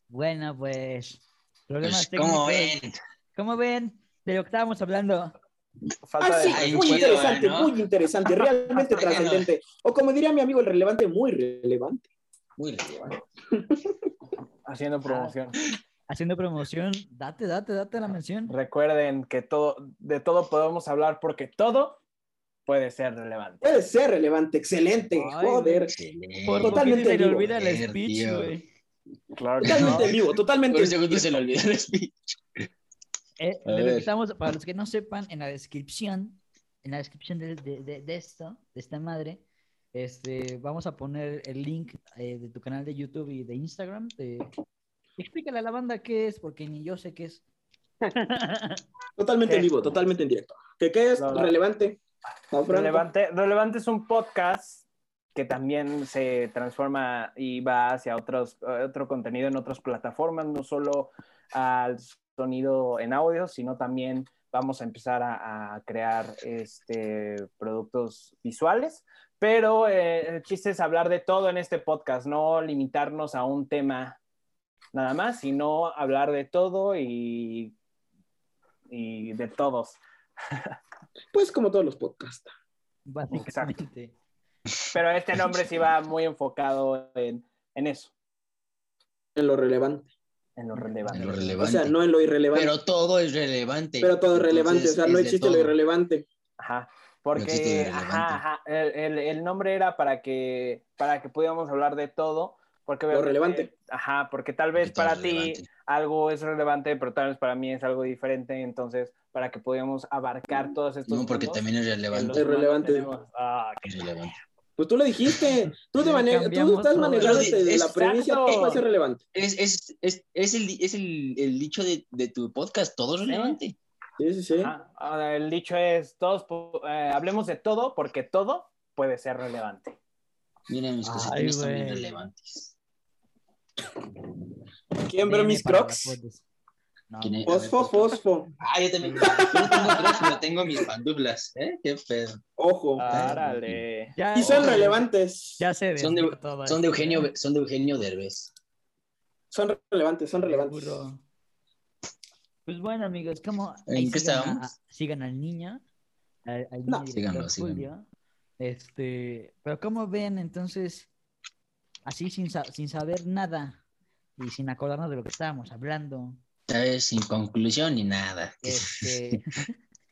Bueno, pues. Problemas Pues, ¿Cómo ven? ¿Cómo ven? De lo que estábamos hablando. Falta Ah, de sí, muy interesante, ¿no? muy interesante, realmente [LAUGHS] trascendente. O como diría mi amigo el relevante, muy relevante. Muy relevante. [LAUGHS] haciendo promoción. Haciendo promoción. Date, date, date la mención. Recuerden que todo, de todo podemos hablar porque todo puede ser relevante. Puede ser relevante, excelente, Ay, joder. Excelente. Por Totalmente se le olvida el speech, güey. Claro Totalmente no. vivo, totalmente Por un en segundo vivo. se le olvidó el speech. Eh, lo estamos, para los que no sepan, en la descripción, en la descripción de, de- de- de esto, de esta madre, este, vamos a poner el link eh, de tu canal de YouTube y de Instagram. De... Explícale a la banda qué es, porque ni yo sé qué es. [LAUGHS] Totalmente en vivo, totalmente en directo. ¿Qué, qué es No, no. relevante? Relevante, Relevante es un podcast que también se transforma y va hacia otros, eh, otro contenido en otras plataformas, no solo al sonido en audio, sino también vamos a empezar a, a crear este, productos visuales. Pero eh, el chiste es hablar de todo en este podcast, no limitarnos a un tema nada más, sino hablar de todo y, y de todos. [LAUGHS] Pues como todos los podcasts. Básicamente. Pero este nombre sí va muy enfocado en, en eso, En lo relevante. En lo En relevante. O sea, no en lo irrelevante. Pero, Pero todo es relevante. todo es relevante. Entonces, o sea, no existe lo irrelevante. Ajá. Porque ajá, ajá, el, el- el nombre era para que, para que pudiéramos hablar de todo. Porque Lo relevante. Ajá, porque tal vez Porque para ti algo es relevante, pero tal vez para mí es algo diferente. Entonces, para que pudiéramos abarcar todos estos No, porque también es relevante. los Es relevante. tenemos- ah, qué Es relevante. Pues tú lo dijiste. Tú, [LAUGHS] te mane- tú estás todo. manejándote de la Exacto. premisa que puede ser relevante. Es, es, es, es el, es el, el dicho de, de tu podcast, todo es relevante. Sí, sí, sí. Ajá. Ahora, el dicho es, todos eh, hablemos de todo porque todo puede ser relevante. Miren, mis cosas güey. relevantes. ¿Quién ve Viene mis la crocs? Fosfo, fosfo. Ah, yo también. Yo no tengo crocs, pero tengo mis pantuflas. ¿Eh? Qué pedo. Ojo. Árale. ya, Y son relevantes. Ya se Son de, son de Eugenio, son de Eugenio Derbez. Son relevantes, son relevantes. Seguro. Pues bueno, amigos, como ¿En qué sigan, a- estábamos? a- sigan al niño, al, al No. niño Síganlo, síganlo. Julio. Este, pero como ven, entonces, así sin, sin saber nada y sin acordarnos de lo que estábamos hablando, ¿Sabes? Sin conclusión ni nada. [LAUGHS] este,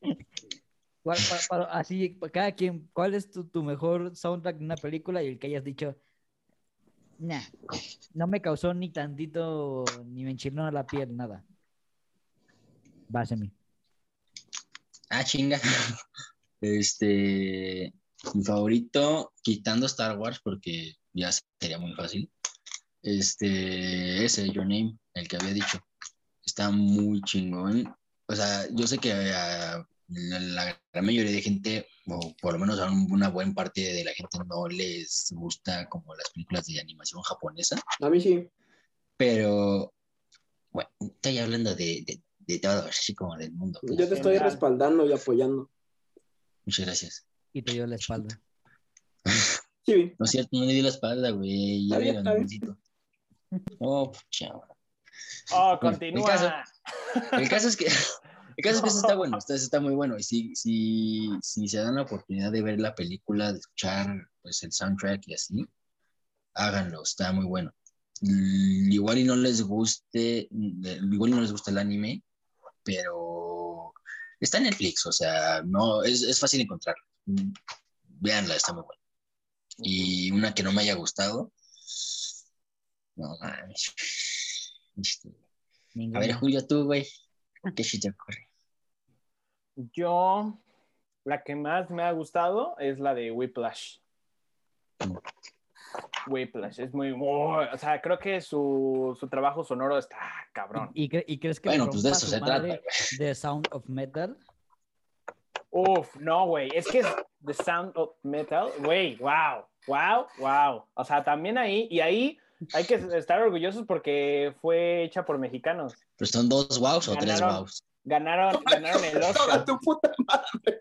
[LAUGHS] ¿cuál- para- así, cada quien, ¿cuál es tu, tu mejor soundtrack de una película y el que hayas dicho, nah, no me causó ni tantito, ni me enchiló la piel, nada? Vas a mí. Ah, chinga. [LAUGHS] Este, mi favorito, quitando Star Wars, porque ya sería muy fácil. Este, ese, Your Name, el que había dicho. Está muy chingón. O sea, yo sé que a la, gran mayoría de gente, o por lo menos a un- una buena parte de la gente, no les gusta como las películas de animación japonesa, A mí sí. pero bueno, estoy hablando de, de, de todo, así como del mundo. pues. Yo te estoy respaldando y apoyando. Muchas gracias. Y te dio la espalda. Sí, [LAUGHS] No es cierto, no le di la espalda, güey. Ya ve, está bien. gancito. Oh, continúa. el caso- El caso es que, [LAUGHS] el caso es que eso está bueno, está, está muy bueno. Y si, si, si se dan la oportunidad de ver la película, de escuchar pues, el soundtrack y así, háganlo, está muy bueno. Igual y no les guste, mm, igual y no les gusta el anime, pero está en Netflix, o sea, no, es, es fácil encontrarla. Mm, Véanla, está muy buena. Y una que no me haya gustado, no mames. Este, a ver, Julio, tú, güey. ¿Qué se te ocurre? Yo, la que más me ha gustado es la de Whiplash. Whiplash, es muy, muy- o sea, creo que su, su trabajo sonoro está cabrón. ¿Y, cre- y crees que Bueno, pues de eso su se trata, de Sound of Metal? Uf, no, güey, es que es The Sound of Metal, güey, wow, wow, wow. O sea, también ahí, y ahí hay que estar orgullosos porque fue hecha por mexicanos. ¿Pero son dos wows o tres wows? Ganaron, ganaron el Oscar. tu puta madre.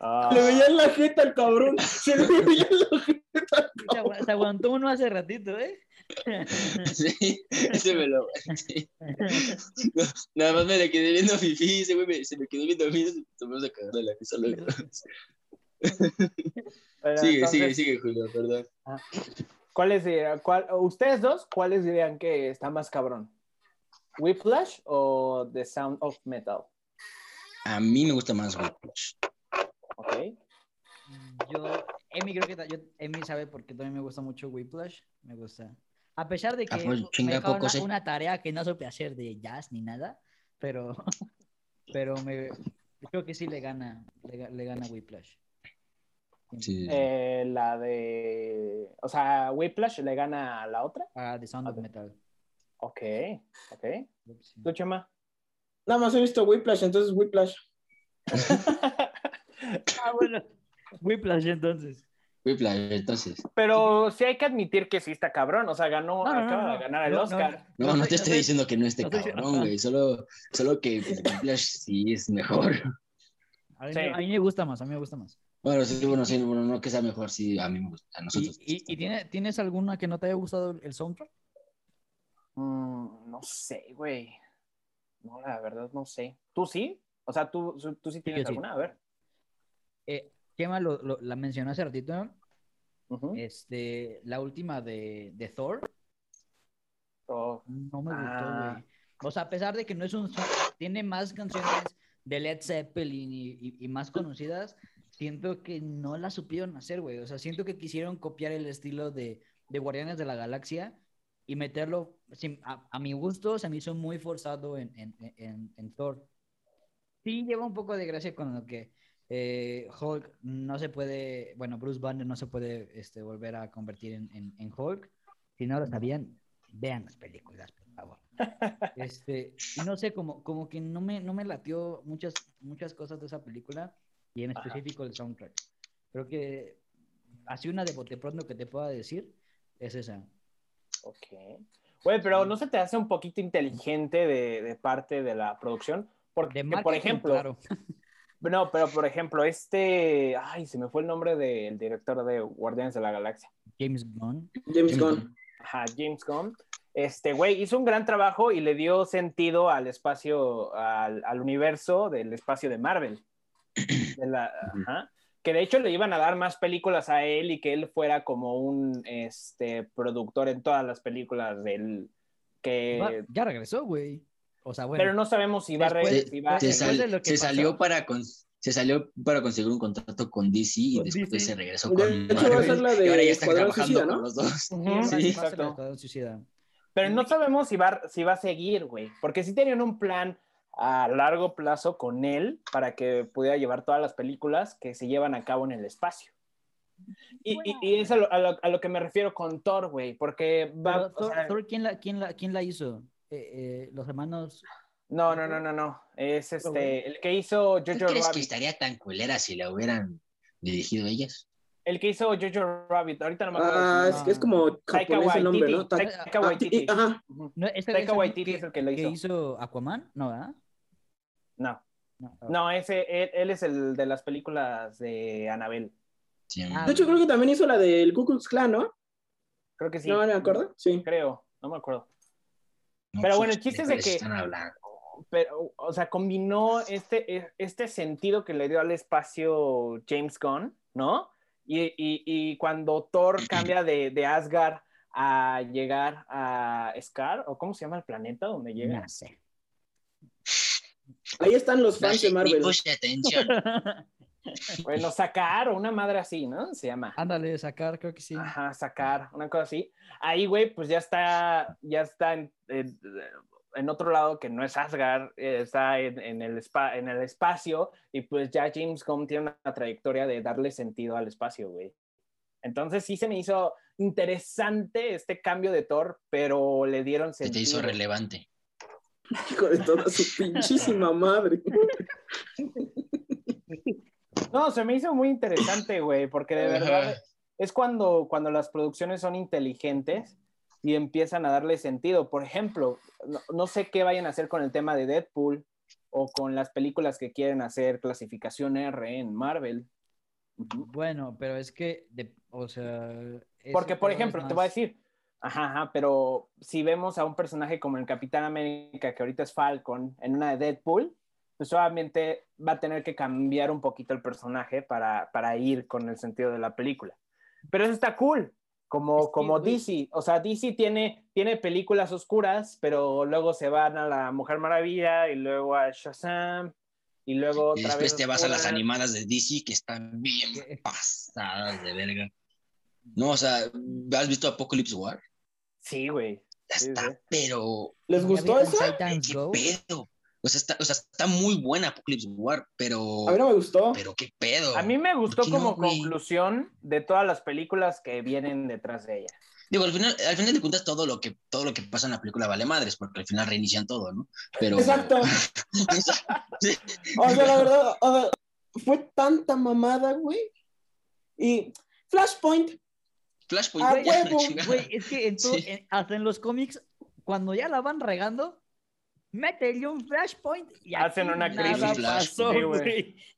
Ah, [LAUGHS] Le veía en la jeta al cabrón. Se le veía en la jeta. Se, agu- se aguantó uno hace ratito, ¿eh? [LAUGHS] Sí, ese me lo. sí. No, nada más me le quedé viendo a Fifi, ese güey me- se me quedó viendo a mí tomó a cagar de la risa. [LAUGHS] pero Sigue, entonces, sigue, sigue, Julio, perdón. ¿Cuáles dirían, cuál- ustedes dos, cuáles dirían que está más cabrón? ¿Whiplash o The Sound of Metal? A mí me gusta más Whiplash. Ok. Yo, Emi creo que yo, Emi sabe porque también me gusta mucho Whiplash. Me gusta. A pesar de que Ah, pues, me poco una, una tarea que no supe hacer de jazz ni nada, pero, [LAUGHS] pero me, creo que sí le gana, le, le gana Whiplash. Sí. Eh, la de. O sea, Whiplash le gana a la otra. Ah, The Sound of. Metal. Ok, ok. Sí. ¿Tú, Chema? Nada más he visto Whiplash, entonces Whiplash. [LAUGHS] Ah, bueno. Whiplash entonces. Whiplash, entonces. Pero sí hay que admitir que sí está cabrón. O sea, ganó, No, acaba no. de ganar el Oscar. No, No te estoy diciendo que no esté cabrón, güey. Solo, solo que Whiplash sí es mejor. A mí, Sí. a mí me gusta más, a mí me gusta más. Bueno, sí, bueno, sí, bueno, no que sea mejor, sí, a mí me gusta. A ¿Y, nosotros. y, y tiene- tienes alguna que no te haya gustado el soundtrack? Mm, no sé, güey. No, la verdad no sé. ¿Tú sí? O sea, ¿tú, tú sí tienes sí. alguna? A ver. Eh, Chema lo, lo- la mencionó hace ratito. Este, la última de, de Thor. Oh, No me gustó, Ah. güey. O sea, a pesar de que no es un tiene más canciones de Led Zeppelin y, y- y más conocidas, siento que no la supieron hacer, güey. O sea, siento que quisieron copiar el estilo de, de Guardianes de la Galaxia y meterlo, sin- a, a mi gusto, se me hizo muy forzado en, en, en, en Thor. Sí, lleva un poco de gracia con lo que eh, Hulk no se puede, bueno, Bruce Banner no se puede este, volver a convertir en, en, en Hulk. Si no lo sabían, vean las películas, por favor. [LAUGHS] Este, y no sé, como, como que no me, no me latió muchas, muchas cosas de esa película y en Ajá. específico el soundtrack. Creo que así una de bote pronto que te pueda decir es esa. ok. Güey, pero ¿no se te hace un poquito inteligente de, de parte de la producción? Porque, De por ejemplo, claro. [LAUGHS] no, pero por ejemplo, este, ay, se me fue el nombre del director de Guardianes de la Galaxia. James Gunn. James Gunn. Ajá, James Gunn. Este güey hizo un gran trabajo y le dio sentido al espacio, al, al universo del espacio de Marvel. [CLEARS THROAT] De la- ajá. Que de hecho le iban a dar más películas a él y que él fuera como un este, productor en todas las películas del que. Ya regresó, güey. O sea, bueno. Pero no sabemos si va a re- Después- si va a- se, sal- de se pasó. salió para con- se salió para conseguir un contrato con DC y Con después DC. se regresó De con hecho, va a Marvel, ser la de y ahora ya está Escuadrón trabajando Suicida, con ¿no? los dos. Sí, a ser el exacto. Pero no sabemos si va, si va a seguir, güey. Porque sí tenían un plan a largo plazo con él para que pudiera llevar todas las películas que se llevan a cabo en el espacio. Y, y- y es a lo, a lo- a lo que me refiero con Thor, güey. Porque va. Thor, sea, Thor, ¿quién, la, quién, la, ¿quién la hizo? Eh, eh, los hermanos. no, no, no, no, no. Es este. El que hizo ¿Tú Jojo crees que Rabbit. estaría tan culera si la hubieran dirigido ellas? El que hizo Jojo Rabbit. Ahorita no me acuerdo. Ah, es que es como Taika japonés el nombre, ¿no? Waititi. Taika ah, Waititi. Taika es el Waititi que, es el que lo hizo. Aquaman? No, ¿verdad? No, No. no, ese, él, él es el de las películas de Annabelle. Sí. Ah, De hecho, creo que también hizo la del Ku Klux Klan, ¿no? Creo que sí. No me acuerdo. Sí. Creo, no me acuerdo. No, pero bueno, el chiste es de que- están hablando? pero, o sea, combinó este, este sentido que le dio al espacio James Gunn, ¿no? Y, y- y cuando Thor [CLEARS THROAT] cambia de, de Asgard a llegar a Scar, o cómo se llama el planeta donde llega. No sé. Ahí están los fans de Marvel. atención. [LAUGHS] Bueno, sacar, o una madre así, ¿no? Se llama. Ándale, sacar, creo que sí. Ajá, sacar, una cosa así. Ahí, güey, pues ya está, ya está en, en- en otro lado que no es Asgard, está en, en el spa- en el espacio y pues ya James Gunn tiene una trayectoria de darle sentido al espacio, güey. Entonces sí se me hizo interesante este cambio de Thor, pero le dieron Se te sentido. hizo relevante. Hijo de toda su pinchísima madre. No, se me hizo muy interesante, güey, porque de verdad es cuando, cuando las producciones son inteligentes y empiezan a darle sentido. Por ejemplo, no, no sé qué vayan a hacer con el tema de Deadpool, o con las películas que quieren hacer clasificación R en Marvel. Bueno, pero es que, de- o sea... Porque, por ejemplo, te voy a decir, ajá, ajá, pero si vemos a un personaje como el Capitán América, que ahorita es Falcon, en una de Deadpool, pues obviamente va a tener que cambiar un poquito el personaje para, para ir con el sentido de la película. Pero eso está cool, como, como. DC. O sea, DC tiene, tiene películas oscuras, pero luego se van a la Mujer Maravilla y luego a Shazam y luego Y otra después vez te vas a las animadas de DC que están bien [LAUGHS] pasadas de verga. No, o sea, ¿has visto Apocalypse War? Sí, güey. Sí, Está, sí. pero ¿Les ¿Ya gustó? Titans ¿qué Go? pedo? O sea, está, o sea, está muy buena Apocalypse War, pero, A mí no me gustó. pero qué pedo. A mí me gustó ¿Por qué no, como conclusión de todas las películas que vienen detrás de ella. Digo, al final, al final de cuentas todo lo que todo lo que pasa en la película vale madres, porque al final reinician todo, ¿no? Pero Exacto. [LAUGHS] Sí. O sea, la verdad, o sea, fue tanta mamada, güey. Y Flashpoint, Flashpoint, Ah, [LAUGHS] huevo. Güey, es que en todo- Sí. en- hasta en los cómics, cuando ya la van regando, métele un flashpoint y Hacen una crisis pasó, güey. o sea,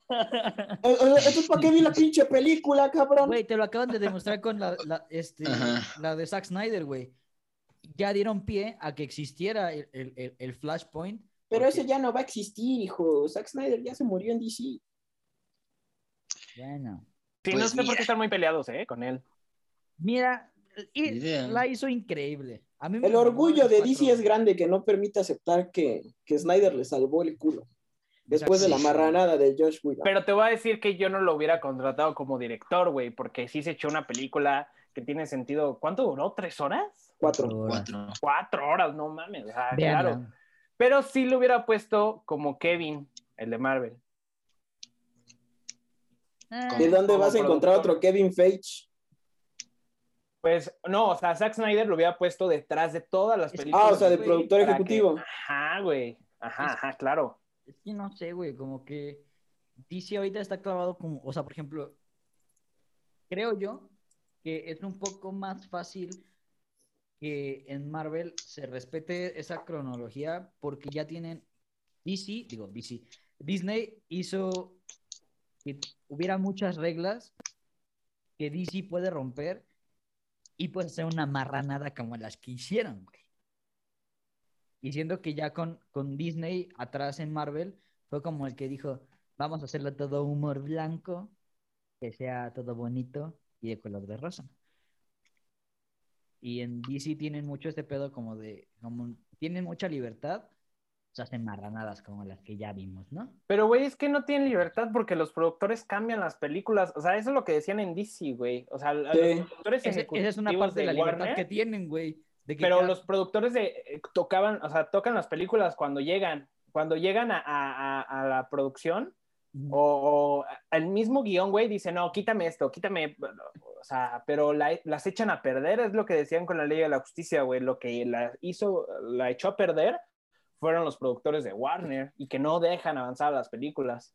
[LAUGHS] entonces, ¿para qué vi la pinche película, cabrón? Güey, te lo acaban de demostrar con la, la, este, la de Zack Snyder, güey. Ya dieron pie a que existiera el, el- el- el flashpoint. Pero porque- ese ya no va a existir, hijo. Zack Snyder ya se murió en DC. Bueno. Sí, Pues no sé por qué están muy peleados, ¿eh? Con él. Mira, la hizo increíble. A mí El orgullo de. DC es grande que no permite aceptar que, que Snyder le salvó el culo. Después de la marranada de Josh Whedon. Pero te voy a decir que yo no lo hubiera contratado como director, güey, porque sí se echó una película que tiene sentido. ¿Cuánto duró? ¿Tres horas? Cuatro. Cuatro. Cuatro horas, no mames. claro. Pero sí lo hubiera puesto como Kevin, el de Marvel. Ah, ¿De dónde como vas a encontrar otro Kevin Feige? Pues no, o sea, Zack Snyder lo hubiera puesto detrás de todas las películas. Ah, o sea, de güey, productor que- ejecutivo. Ajá, güey. Ajá, ajá, claro. Es que no sé, güey, como que DC ahorita está clavado como, o sea, por ejemplo, creo yo que es un poco más fácil que en Marvel se respete esa cronología porque ya tienen DC, digo DC, Disney hizo que hubiera muchas reglas que DC puede romper y puede hacer una marranada como las que hicieron. Y siento que ya con, con Disney atrás en Marvel fue como el que dijo, vamos a hacerlo todo humor blanco, que sea todo bonito y de color de rosa. Y en DC tienen mucho este pedo como de, tienen mucha libertad, se hacen marranadas como las que ya vimos, ¿no? Pero, güey, es que no tienen libertad porque los productores cambian las películas. O sea, eso es lo que decían en DC, güey. O sea, Sí. los productores Ese- esa es una parte de la libertad Warner, que tienen, güey. Pero los productores de eh, tocaban, o sea, tocan las películas cuando llegan, cuando llegan a, a- a- a la producción, o, o el mismo guion, güey, dice, no, quítame esto, quítame, o sea, pero la- las echan a perder, es lo que decían con la ley de la justicia, güey, lo que la hizo, la echó a perder fueron los productores de Warner y que no dejan avanzar las películas.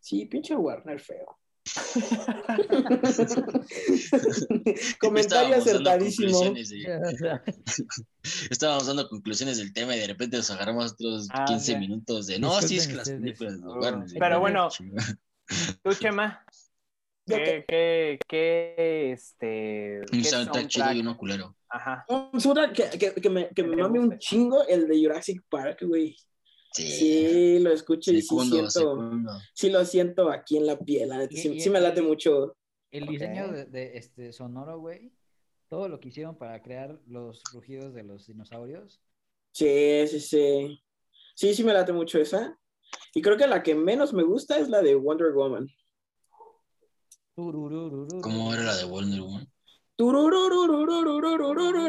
Sí, pinche Warner feo. [LAUGHS] Comentario acertadísimo. de- [LAUGHS] Estábamos dando conclusiones del tema y de repente nos agarramos otros Ah, 15 ya. minutos de no, sí es que las películas de Warner, pero bueno. [LAUGHS] Tú, Chema, ¿Yo ¿qué, qué, qué, este... Un soundtrack chido y uno culero. Ajá. Un soundtrack que, que, que me, que me mame un chingo, el de Jurassic Park, güey. Sí. Sí, lo escucho y sí siento, segundo. sí lo siento aquí en la piel, la neta, Y- sí, y- sí me late mucho. El diseño de, de, este sonoro, güey. Todo lo que hicieron para crear los rugidos de los dinosaurios. Sí, sí, sí. Sí, sí me late mucho esa. Y creo que la que menos me gusta es la de Wonder Woman. ¿Cómo era la de Wonder Woman?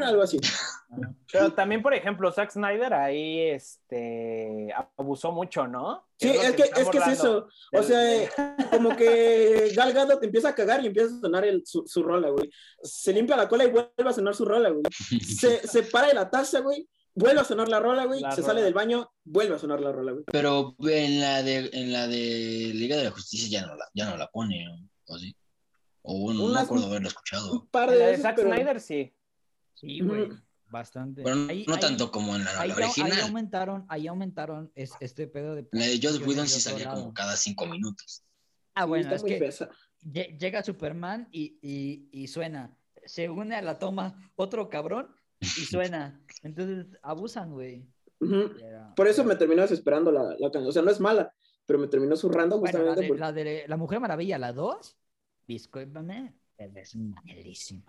algo así. Pero también, por ejemplo, Zack Snyder ahí este, abusó mucho, ¿no? Sí, es, que, es, que es eso. O sea, como que Gal Gadot empieza a cagar y empieza a sonar el, su, su, rola, güey. Se limpia la cola y vuelve a sonar su rola, güey. Se, se para de la taza, güey. Vuelve a sonar la rola, güey. Se sale del baño, vuelve a sonar la rola, güey. Pero en la de, en la de Liga de la Justicia ya no la, ya no la pone, ¿no? ¿O sí? O no me Unas- acuerdo haberlo escuchado. Un par la de de veces, Zack pero- Snyder, sí. Sí, güey. Bastante. Pero no, Ahí- no ahí- tanto como en la, la Ahí, ahí original. aumentaron, ahí aumentaron es- este pedo de. La de Joss Whedon sí salía lado. como cada cinco minutos. Ah, bueno, es que pesa. llega Superman y, y, y suena. Se une a la toma otro cabrón y [LAUGHS] suena. Entonces abusan, güey. Pero- Por eso me terminó desesperando la, la canción. O sea, no es mala, pero me terminó zurrando Bueno, la justamente de, la de La Mujer Maravilla, la 2, discúlpame, pero es malísima.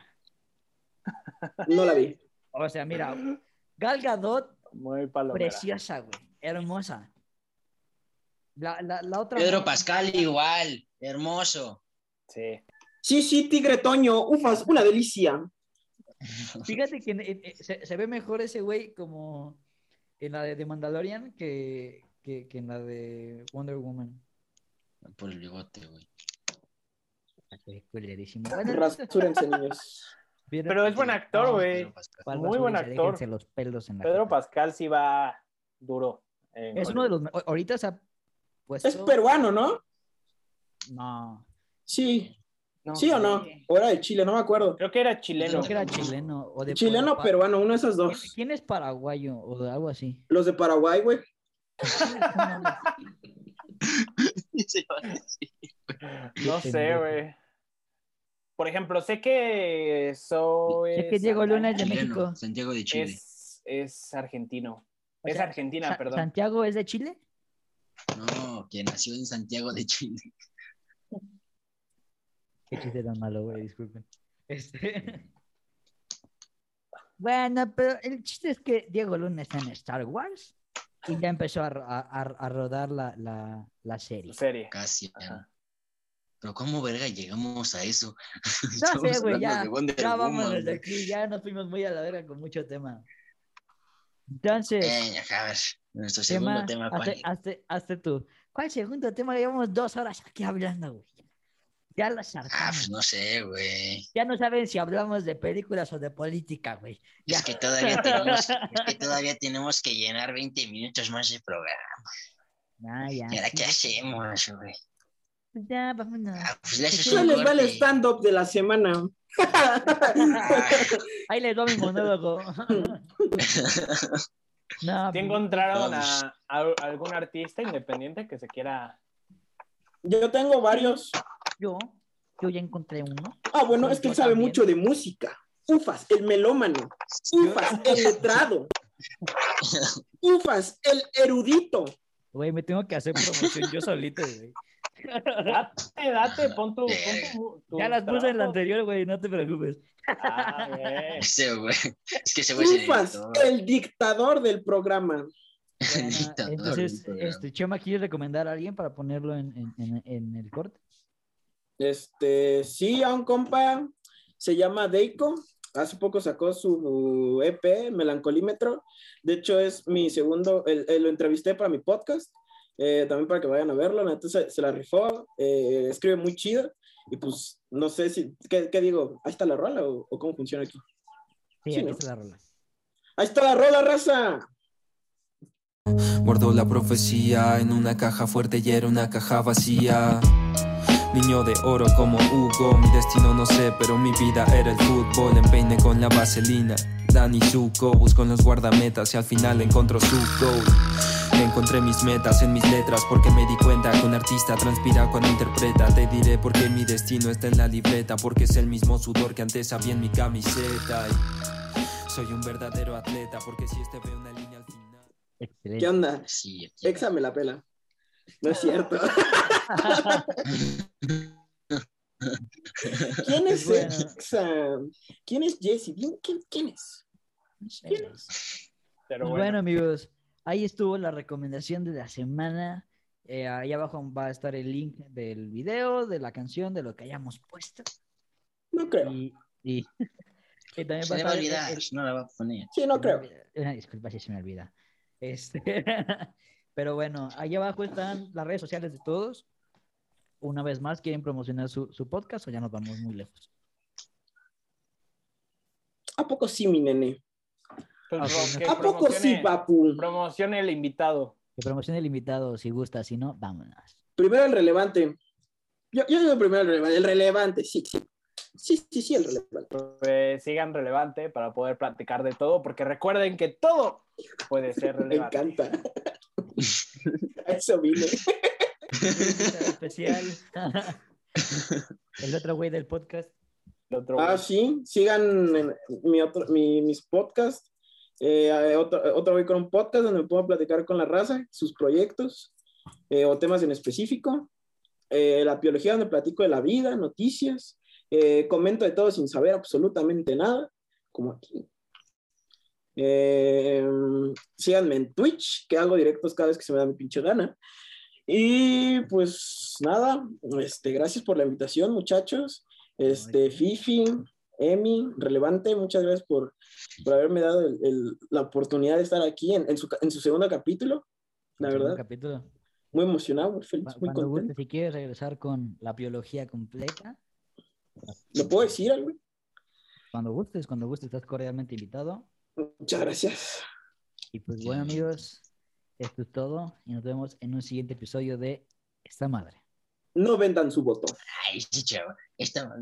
[LAUGHS] no la vi. O sea, mira, Gal Gadot, Muy palomera. preciosa, güey, hermosa. La, la, la otra. Pedro Pascal igual, hermoso. Sí. Sí, sí, Tigre Toño, ufas, una delicia. [LAUGHS] Fíjate que en- en- en- se, se ve mejor ese güey como en la de, The Mandalorian que, que, que en la de Wonder Woman. Por el bigote, güey. Qué culerísimo. Bueno, Rasúrense, [LAUGHS] niños. vieron- Pero es buen actor, güey. Pedro Pascal. ¿Cuál muy buen actor. Déjense los pelos en la Pedro. Pascal sí va duro. Es uno de los. Ahorita se ha puesto. Es peruano, ¿no? No. Sí. No ¿Sí o no? O era de Chile, no me acuerdo. Creo que era chileno. Creo que era chileno. O de, Chileno o o pa- peruano, uno de esos ¿Quién, dos. quién es paraguayo o de algo así? Los de Paraguay, güey. [LAUGHS] [LAUGHS] No sé, güey. Por ejemplo, sé que soy. Sé que Diego Luna es de Chileno, México. Santiago de Chile. Es, es argentino. O es sea, argentina, Sa- perdón. ¿Santiago es de Chile? No, que nació en Santiago de Chile. Qué chiste tan malo, güey, disculpen. Este... [LAUGHS] Bueno, pero el chiste es que Diego Luna está en Star Wars y ya empezó a, ro- a- a- a rodar la, la, la serie. Serie. Casi. Ajá. Pero ¿cómo verga llegamos a eso? [LAUGHS] No sé, güey, ya, ya vámonos de aquí, ya nos fuimos muy a la verga con mucho tema. Entonces, Eh, a ver, nuestro tema, segundo tema, ¿cuál hazte, hazte- hazte tú. ¿Cuál segundo tema? Llevamos dos horas aquí hablando, güey. Ya los Ah, hartamos. pues no sé, güey. Ya no saben si hablamos de películas o de política, güey. Ya. Es que todavía tenemos, es que todavía tenemos que llenar 20 minutos más de programa. [LAUGHS] Ah, ya. ¿Y ahora qué hacemos, güey? Ya, vámonos. Ah, pues un les va el stand-up de la semana. Ah, [LAUGHS] Ahí les doy mi monólogo. [LAUGHS] no, ¿Te encontraron Vamos. a, a algún artista independiente que se quiera? Yo tengo varios. yo, yo ya encontré uno. Ah, bueno, es que él sabe también. mucho de música. Ufas, el melómano. Ufas, el letrado. [LAUGHS] Ufas, el erudito. Güey, me tengo que hacer promoción yo solito, güey. Date, date, pon tu. pon tu- tu Ya las puse en la trabajo. anterior, güey, no te preocupes. Ah, ese, güey. Es que ese güey es el el dictador del programa. [LAUGHS] Dictador entonces, del programa. este, Chema, ¿quieres recomendar a alguien para ponerlo en, en, en- en el corte? Este, sí, a un compa se llama Deiko. Hace poco sacó su EP, Melancolímetro. De hecho, es mi segundo, el- el- lo entrevisté para mi podcast, eh, también para que vayan a verlo. Entonces se la rifó, eh, escribe muy chido. Y pues, no sé si, ¿qué, qué digo? ¿Ahí está la rola o, o cómo funciona aquí? Sí, ¿no? está la rola. Ahí está la rola, raza. Guardo la profecía en una caja fuerte y era una caja vacía. Niño de oro como Hugo, mi destino no sé, pero mi vida era el fútbol. Empeine con la vaselina, Dani Zuko, busco en los guardametas y al final encontró su goal. Encontré mis metas en mis letras porque me di cuenta que un artista transpira cuando interpreta. Te diré por qué mi destino está en la libreta, porque es el mismo sudor que antes había en mi camiseta. Y soy un verdadero atleta porque si este ve una línea al final. Excelente. ¿Qué onda? Sí. Exa me la pela. No es cierto. [LAUGHS] ¿Quién es Bueno. Exa? ¿Quién es Jesse? ¿Quién, quién, quién es? Pero Pues bueno. bueno, amigos, ahí estuvo la recomendación de la semana. Eh, ahí abajo va a estar el link del video, de la canción, de lo que hayamos puesto. No creo. Y, y, [LAUGHS] y también Se va a le va a estar el- olvidar, el- no la va a poner. Sí, no creo. Una disculpa si se me olvida. Este, [LAUGHS] pero bueno, ahí abajo están las redes sociales de todos. Una vez más, ¿quieren promocionar su, su podcast o ya nos vamos muy lejos? ¿A poco sí, mi nene? ¿A poco sí, papu? Promocione el invitado. Que promocione el invitado si gusta, si no, vámonos. Primero el relevante. Yo, yo digo primero el relevante. El relevante, sí, sí. Sí, sí, sí, el relevante. Pues sigan relevante para poder platicar de todo, porque recuerden que todo puede ser [LAUGHS] Me relevante. encanta. [LAUGHS] A eso vine. especial. [LAUGHS] El otro güey del podcast. El otro- Ah, sí, sigan en mi otro, mi- mis podcasts. Eh, hay otro, otro voy con un podcast donde me puedo platicar con la raza, sus proyectos eh, o temas en específico. Eh, la biología donde platico de la vida, noticias. Eh, comento de todo sin saber absolutamente nada, como aquí. Eh, síganme en Twitch, que hago directos cada vez que se me da mi pinche gana. Y pues nada, este, gracias por la invitación, muchachos. Este, Fifi, Emi, relevante, muchas gracias por, por haberme dado el- el- la oportunidad de estar aquí en, en su, en su segundo capítulo. La Segundo verdad, capítulo. muy emocionado, muy feliz, muy Cuando contento. gustes, si quieres regresar con la biología completa, ¿Lo puedo decir algo? cuando gustes, cuando gustes, estás cordialmente invitado. Muchas gracias. Y pues bueno, amigos, esto es todo. Y nos vemos en un siguiente episodio de Esta Madre. No vendan su botón. Ay, sí, chavo. Esta...